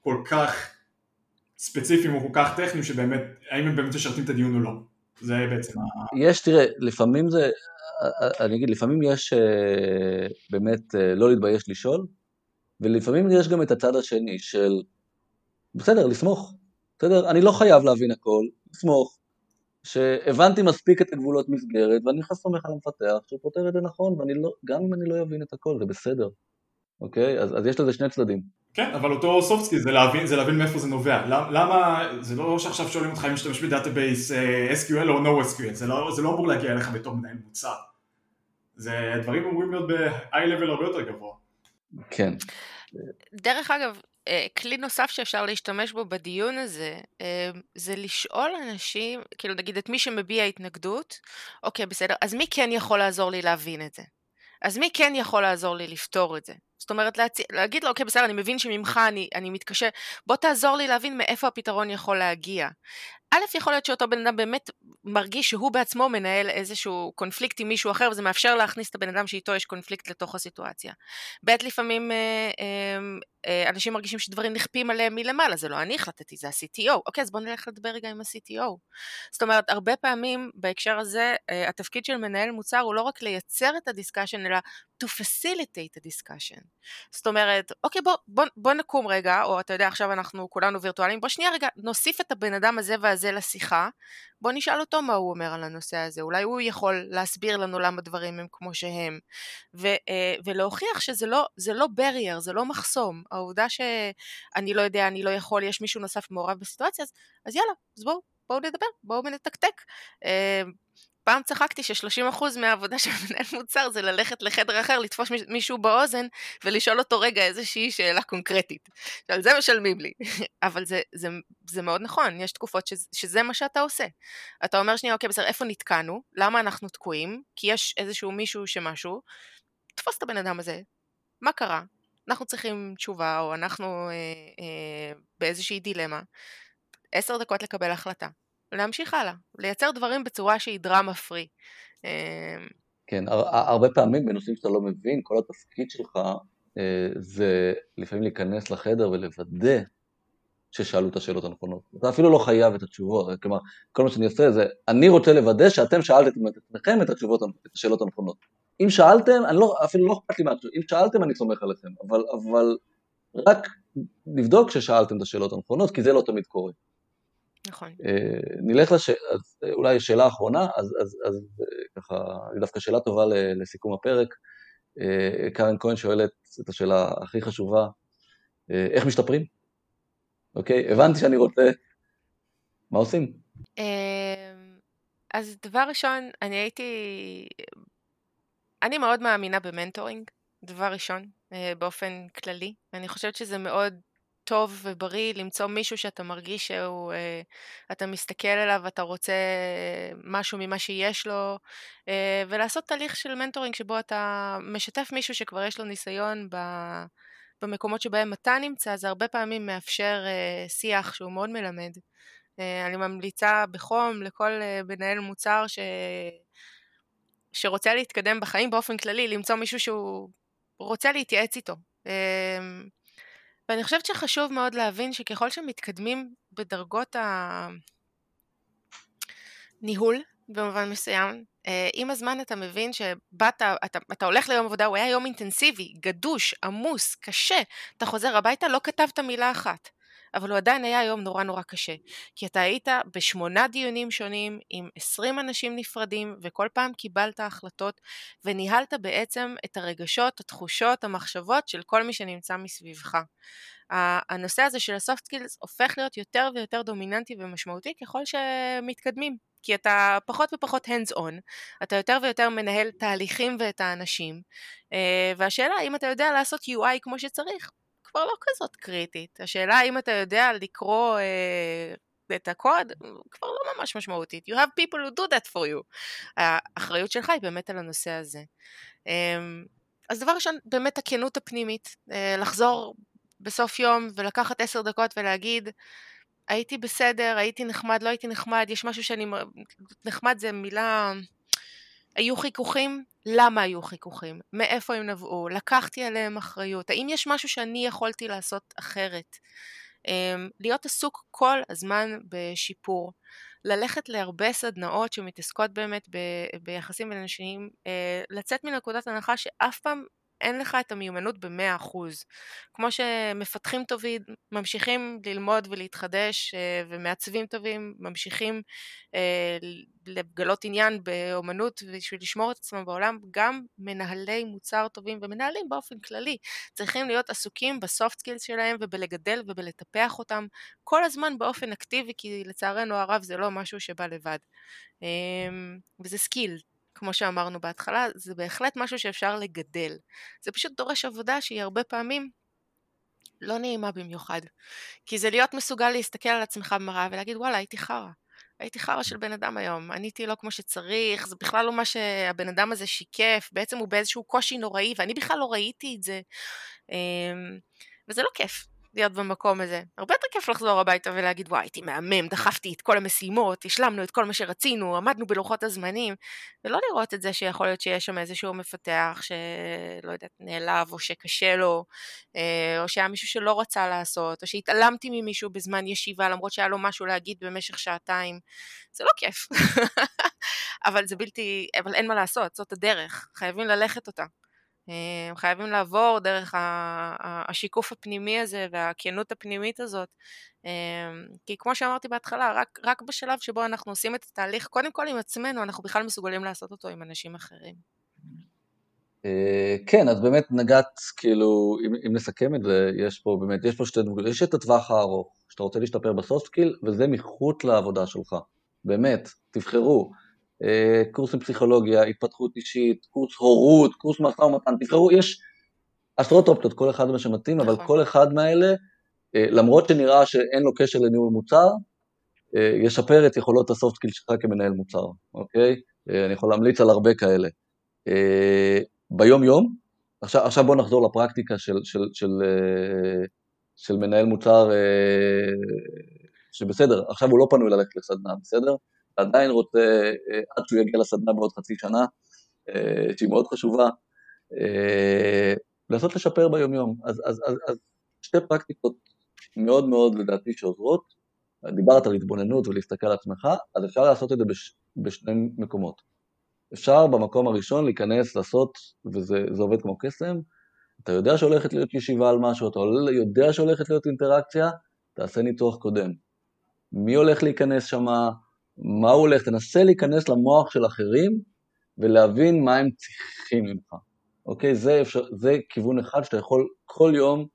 [SPEAKER 2] כל כך ספציפיים או כל כך טכניים, שבאמת, האם הם באמת משרתים את הדיון או לא. זה בעצם ה...
[SPEAKER 1] יש, תראה, לפעמים זה, אני אגיד, לפעמים יש אה, באמת אה, לא להתבייש לשאול, ולפעמים יש גם את הצד השני של בסדר, לסמוך. בסדר? אני לא חייב להבין הכל, לסמוך. שהבנתי מספיק את הגבולות מסגרת, ואני סומך על המפתח שהוא פותר את זה נכון, וגם לא, אם אני לא אבין את הכל, זה בסדר. אוקיי? אז, אז יש לזה שני צדדים.
[SPEAKER 2] כן, אבל אותו soft skill זה להבין, זה להבין מאיפה זה נובע. למה, זה לא שעכשיו שואלים אותך אם משתמש ב database uh, SQL או no SQL, זה לא, זה לא אמור להגיע אליך בתור מנהל מוצר. זה דברים אמורים להיות ב-high level הרבה יותר גבוה.
[SPEAKER 1] כן.
[SPEAKER 3] דרך אגב, אה, כלי נוסף שאפשר להשתמש בו בדיון הזה, אה, זה לשאול אנשים, כאילו נגיד את מי שמביע התנגדות, אוקיי בסדר, אז מי כן יכול לעזור לי להבין את זה? אז מי כן יכול לעזור לי לפתור את זה? זאת אומרת, להצ... להגיד לו, אוקיי, בסדר, אני מבין שממך אני, אני מתקשה, בוא תעזור לי להבין מאיפה הפתרון יכול להגיע. א', יכול להיות שאותו בן אדם באמת מרגיש שהוא בעצמו מנהל איזשהו קונפליקט עם מישהו אחר, וזה מאפשר להכניס את הבן אדם שאיתו יש קונפליקט לתוך הסיטואציה. ב', לפעמים אה, אה, אה, אנשים מרגישים שדברים נכפים עליהם מלמעלה, זה לא אני החלטתי, זה ה-CTO. אוקיי, אז בואו נלך לדבר רגע עם ה-CTO. זאת אומרת, הרבה פעמים בהקשר הזה, אה, התפקיד של מנהל מוצר הוא לא רק לייצר את ה discussion, אלא to facilitate a discussion. זאת אומרת, אוקיי, בוא, בוא, בוא נקום רגע, או אתה יודע, עכשיו אנחנו כולנו וירטואליים, בוא שנייה רגע, נוסיף את הבן אדם הזה והזה לשיחה, בוא נשאל אותו מה הוא אומר על הנושא הזה, אולי הוא יכול להסביר לנו למה דברים הם כמו שהם, ו, אה, ולהוכיח שזה לא, זה לא barrier, זה לא מחסום, העובדה שאני לא יודע, אני לא יכול, יש מישהו נוסף מעורב בסיטואציה, אז, אז יאללה, אז בואו, בואו נדבר, בואו נתקתק. פעם צחקתי ש-30% מהעבודה של מנהל מוצר זה ללכת לחדר אחר, לתפוס מישהו באוזן ולשאול אותו רגע איזושהי שאלה קונקרטית. על זה משלמים לי. אבל זה, זה, זה מאוד נכון, יש תקופות שזה, שזה מה שאתה עושה. אתה אומר שנייה, אוקיי, בסדר, איפה נתקענו? למה אנחנו תקועים? כי יש איזשהו מישהו שמשהו, תפוס את הבן אדם הזה, מה קרה? אנחנו צריכים תשובה, או אנחנו אה, אה, באיזושהי דילמה, עשר דקות לקבל החלטה, להמשיך הלאה, לייצר דברים בצורה שהיא דרמה פרי. אה,
[SPEAKER 1] כן, הרבה פעמים בנושאים שאתה לא מבין, כל התפקיד שלך אה, זה לפעמים להיכנס לחדר ולוודא ששאלו את השאלות הנכונות. אתה אפילו לא חייב את התשובות, כלומר, כל מה שאני עושה זה, אני רוצה לוודא שאתם שאלתם את עצמכם את התשובות, את השאלות הנכונות. אם שאלתם, אני לא, אפילו לא אכפת לי מהתשובות, אם שאלתם אני סומך עליכם, אבל, אבל רק לבדוק ששאלתם את השאלות הנכונות, כי זה לא תמיד קורה.
[SPEAKER 3] נכון.
[SPEAKER 1] אה, נלך לש... אז אולי שאלה אחרונה, אז, אז, אז ככה, דווקא שאלה טובה לסיכום הפרק. אה, קרן כהן שואלת את השאלה הכי חשובה, אה, איך משתפרים? אוקיי, הבנתי שאני רוצה, מה עושים?
[SPEAKER 3] אז דבר ראשון, אני הייתי, אני מאוד מאמינה במנטורינג, דבר ראשון, אה, באופן כללי. אני חושבת שזה מאוד טוב ובריא למצוא מישהו שאתה מרגיש שהוא, אה, אתה מסתכל עליו, אתה רוצה משהו ממה שיש לו, אה, ולעשות תהליך של מנטורינג שבו אתה משתף מישהו שכבר יש לו ניסיון במקומות שבהם אתה נמצא, זה הרבה פעמים מאפשר שיח שהוא מאוד מלמד. אני ממליצה בחום לכל מנהל מוצר ש... שרוצה להתקדם בחיים באופן כללי, למצוא מישהו שהוא רוצה להתייעץ איתו. ואני חושבת שחשוב מאוד להבין שככל שמתקדמים בדרגות הניהול, במובן מסוים, אה, עם הזמן אתה מבין שבאת, אתה, אתה הולך ליום עבודה, הוא היה יום אינטנסיבי, גדוש, עמוס, קשה, אתה חוזר הביתה, לא כתבת מילה אחת. אבל הוא עדיין היה יום נורא נורא קשה. כי אתה היית בשמונה דיונים שונים עם עשרים אנשים נפרדים, וכל פעם קיבלת החלטות, וניהלת בעצם את הרגשות, התחושות, המחשבות של כל מי שנמצא מסביבך. הנושא הזה של הסופט סקילס הופך להיות יותר ויותר דומיננטי ומשמעותי ככל שמתקדמים. כי אתה פחות ופחות hands on, אתה יותר ויותר מנהל תהליכים ואת האנשים, אה, והשאלה אם אתה יודע לעשות UI כמו שצריך, כבר לא כזאת קריטית. השאלה האם אתה יודע לקרוא אה, את הקוד, כבר לא ממש משמעותית. You have people who do that for you. האחריות שלך היא באמת על הנושא הזה. אה, אז דבר ראשון, באמת הכנות הפנימית, אה, לחזור בסוף יום ולקחת עשר דקות ולהגיד, הייתי בסדר, הייתי נחמד, לא הייתי נחמד, יש משהו שאני... נחמד זה מילה... היו חיכוכים, למה היו חיכוכים? מאיפה הם נבעו? לקחתי עליהם אחריות? האם יש משהו שאני יכולתי לעשות אחרת? אמ, להיות עסוק כל הזמן בשיפור. ללכת להרבה סדנאות שמתעסקות באמת ביחסים בין אנשים, אה, לצאת מנקודת הנחה שאף פעם אין לך את המיומנות במאה אחוז. כמו שמפתחים טובים ממשיכים ללמוד ולהתחדש אה, ומעצבים טובים ממשיכים אה, לגלות עניין באומנות בשביל לשמור את עצמם בעולם, גם מנהלי מוצר טובים ומנהלים באופן כללי צריכים להיות עסוקים ב soft skills שלהם ובלגדל ובלטפח אותם כל הזמן באופן אקטיבי כי לצערנו הרב זה לא משהו שבא לבד. אמ, וזה skill, כמו שאמרנו בהתחלה, זה בהחלט משהו שאפשר לגדל. זה פשוט דורש עבודה שהיא הרבה פעמים לא נעימה במיוחד. כי זה להיות מסוגל להסתכל על עצמך במראה ולהגיד וואלה הייתי חרא. הייתי חרא של בן אדם היום, עניתי לא כמו שצריך, זה בכלל לא מה שהבן אדם הזה שיקף, בעצם הוא באיזשהו קושי נוראי ואני בכלל לא ראיתי את זה. אמ, וזה לא כיף. להיות במקום הזה. הרבה יותר כיף לחזור הביתה ולהגיד וואי הייתי מהמם, דחפתי את כל המשימות, השלמנו את כל מה שרצינו, עמדנו בלוחות הזמנים, ולא לראות את זה שיכול להיות שיש שם איזשהו מפתח שלא יודעת, נעלב או שקשה לו, אה, או שהיה מישהו שלא רצה לעשות, או שהתעלמתי ממישהו בזמן ישיבה למרות שהיה לו משהו להגיד במשך שעתיים. זה לא כיף. אבל זה בלתי, אבל אין מה לעשות, זאת הדרך, חייבים ללכת אותה. הם חייבים לעבור דרך השיקוף הפנימי הזה והכנות הפנימית הזאת. אמ, כי כמו שאמרתי בהתחלה, רק, רק בשלב שבו אנחנו עושים את התהליך, קודם כל עם עצמנו, אנחנו בכלל מסוגלים לעשות אותו עם אנשים אחרים.
[SPEAKER 1] אה, כן, אז באמת נגעת, כאילו, אם, אם נסכם את זה, יש פה באמת, יש פה שתי רמות, יש את הטווח הארוך, שאתה רוצה להשתפר ב soft skill, וזה מחוץ לעבודה שלך. באמת, תבחרו. אה, קורס פסיכולוגיה, התפתחות אישית, קורס הורות, קורס משא ומתן, תבחרו, יש עשרות אופציות, כל אחד מה שמתאים, אבל נכון. כל אחד מהאלה, אה, למרות שנראה שאין לו קשר לניהול מוצר, אה, ישפר את יכולות ה soft skill שלך כמנהל מוצר, אוקיי? אני יכול להמליץ על הרבה כאלה. ביום יום, עכשיו, עכשיו בואו נחזור לפרקטיקה של, של, של, של מנהל מוצר, שבסדר, עכשיו הוא לא פנוי ללכת לסדנה, בסדר? עדיין רוצה, עד שהוא יגיע לסדנה בעוד חצי שנה, שהיא מאוד חשובה, לנסות לשפר ביומיום. אז, אז, אז, אז שתי פרקטיקות מאוד מאוד לדעתי שעוזרות, דיברת על התבוננות ולהסתכל על עצמך, אז אפשר לעשות את זה בש, בשני מקומות. אפשר במקום הראשון להיכנס, לעשות, וזה עובד כמו קסם, אתה יודע שהולכת להיות ישיבה על משהו, אתה יודע שהולכת להיות אינטראקציה, תעשה ניתוח קודם. מי הולך להיכנס שם, מה הוא הולך, תנסה להיכנס למוח של אחרים ולהבין מה הם צריכים ממך. אוקיי? זה, אפשר, זה כיוון אחד שאתה יכול כל יום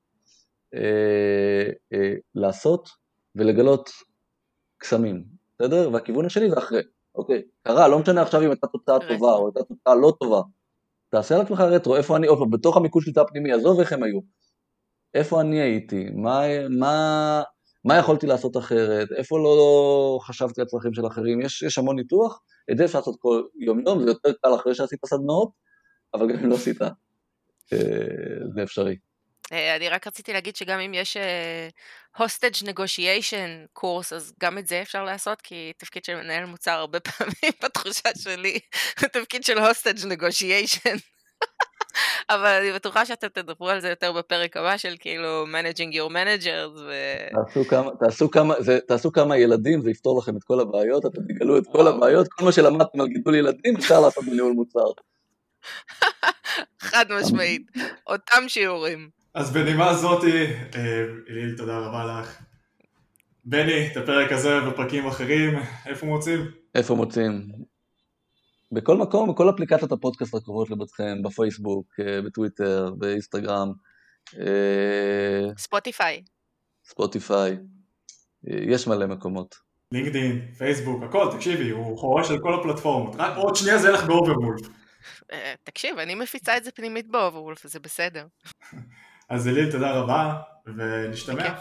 [SPEAKER 1] אה, אה, לעשות ולגלות קסמים, בסדר? והכיוון השני זה אחרי. אוקיי, קרה, לא משנה עכשיו אם הייתה תוצאה טובה או הייתה תוצאה לא טובה. תעשה לעצמך רטרו, איפה אני, עוד פעם, בתוך המיקוד שליטה הפנימי, עזוב איך הם היו. איפה אני הייתי, מה, מה, מה יכולתי לעשות אחרת, איפה לא חשבתי על צרכים של אחרים, יש, יש המון ניתוח, את זה אפשר לעשות כל יום יום, זה יותר קל אחרי שעשית סדנאות, אבל גם אם לא עשית, אה, זה אפשרי.
[SPEAKER 3] אה, אני רק רציתי להגיד שגם אם יש הוסטג' negotiation קורס, אז גם את זה אפשר לעשות, כי תפקיד של מנהל מוצר הרבה פעמים בתחושה שלי, הוא תפקיד של הוסטג' negotiation. אבל אני בטוחה שאתם תדברו על זה יותר בפרק הבא של כאילו managing your managers. ו...
[SPEAKER 1] תעשו, כמה, תעשו, כמה, זה, תעשו כמה ילדים, זה יפתור לכם את כל הבעיות, אתם תגלו את כל הבעיות, כל מה שלמדתם על גידול ילדים אפשר לעשות בניהול מוצר.
[SPEAKER 3] חד משמעית, אותם שיעורים.
[SPEAKER 2] אז בנימה זאתי, אה, אילאיל, תודה רבה לך. בני, את הפרק הזה ופרקים אחרים, איפה מוצאים?
[SPEAKER 1] איפה מוצאים? בכל מקום, בכל אפליקציות הפודקאסט הקרובות לביתכם, בפייסבוק, אה, בטוויטר, באינסטגרם.
[SPEAKER 3] אה, ספוטיפיי.
[SPEAKER 1] ספוטיפיי. יש מלא מקומות.
[SPEAKER 2] לינקדאין, פייסבוק, הכל, תקשיבי, הוא חורש על כל הפלטפורמות. רק עוד שנייה זה ילך ב Overwolf.
[SPEAKER 3] תקשיב, אני מפיצה את זה פנימית באוברוולף, זה בסדר.
[SPEAKER 2] אז אליל, תודה רבה, ונשתמע.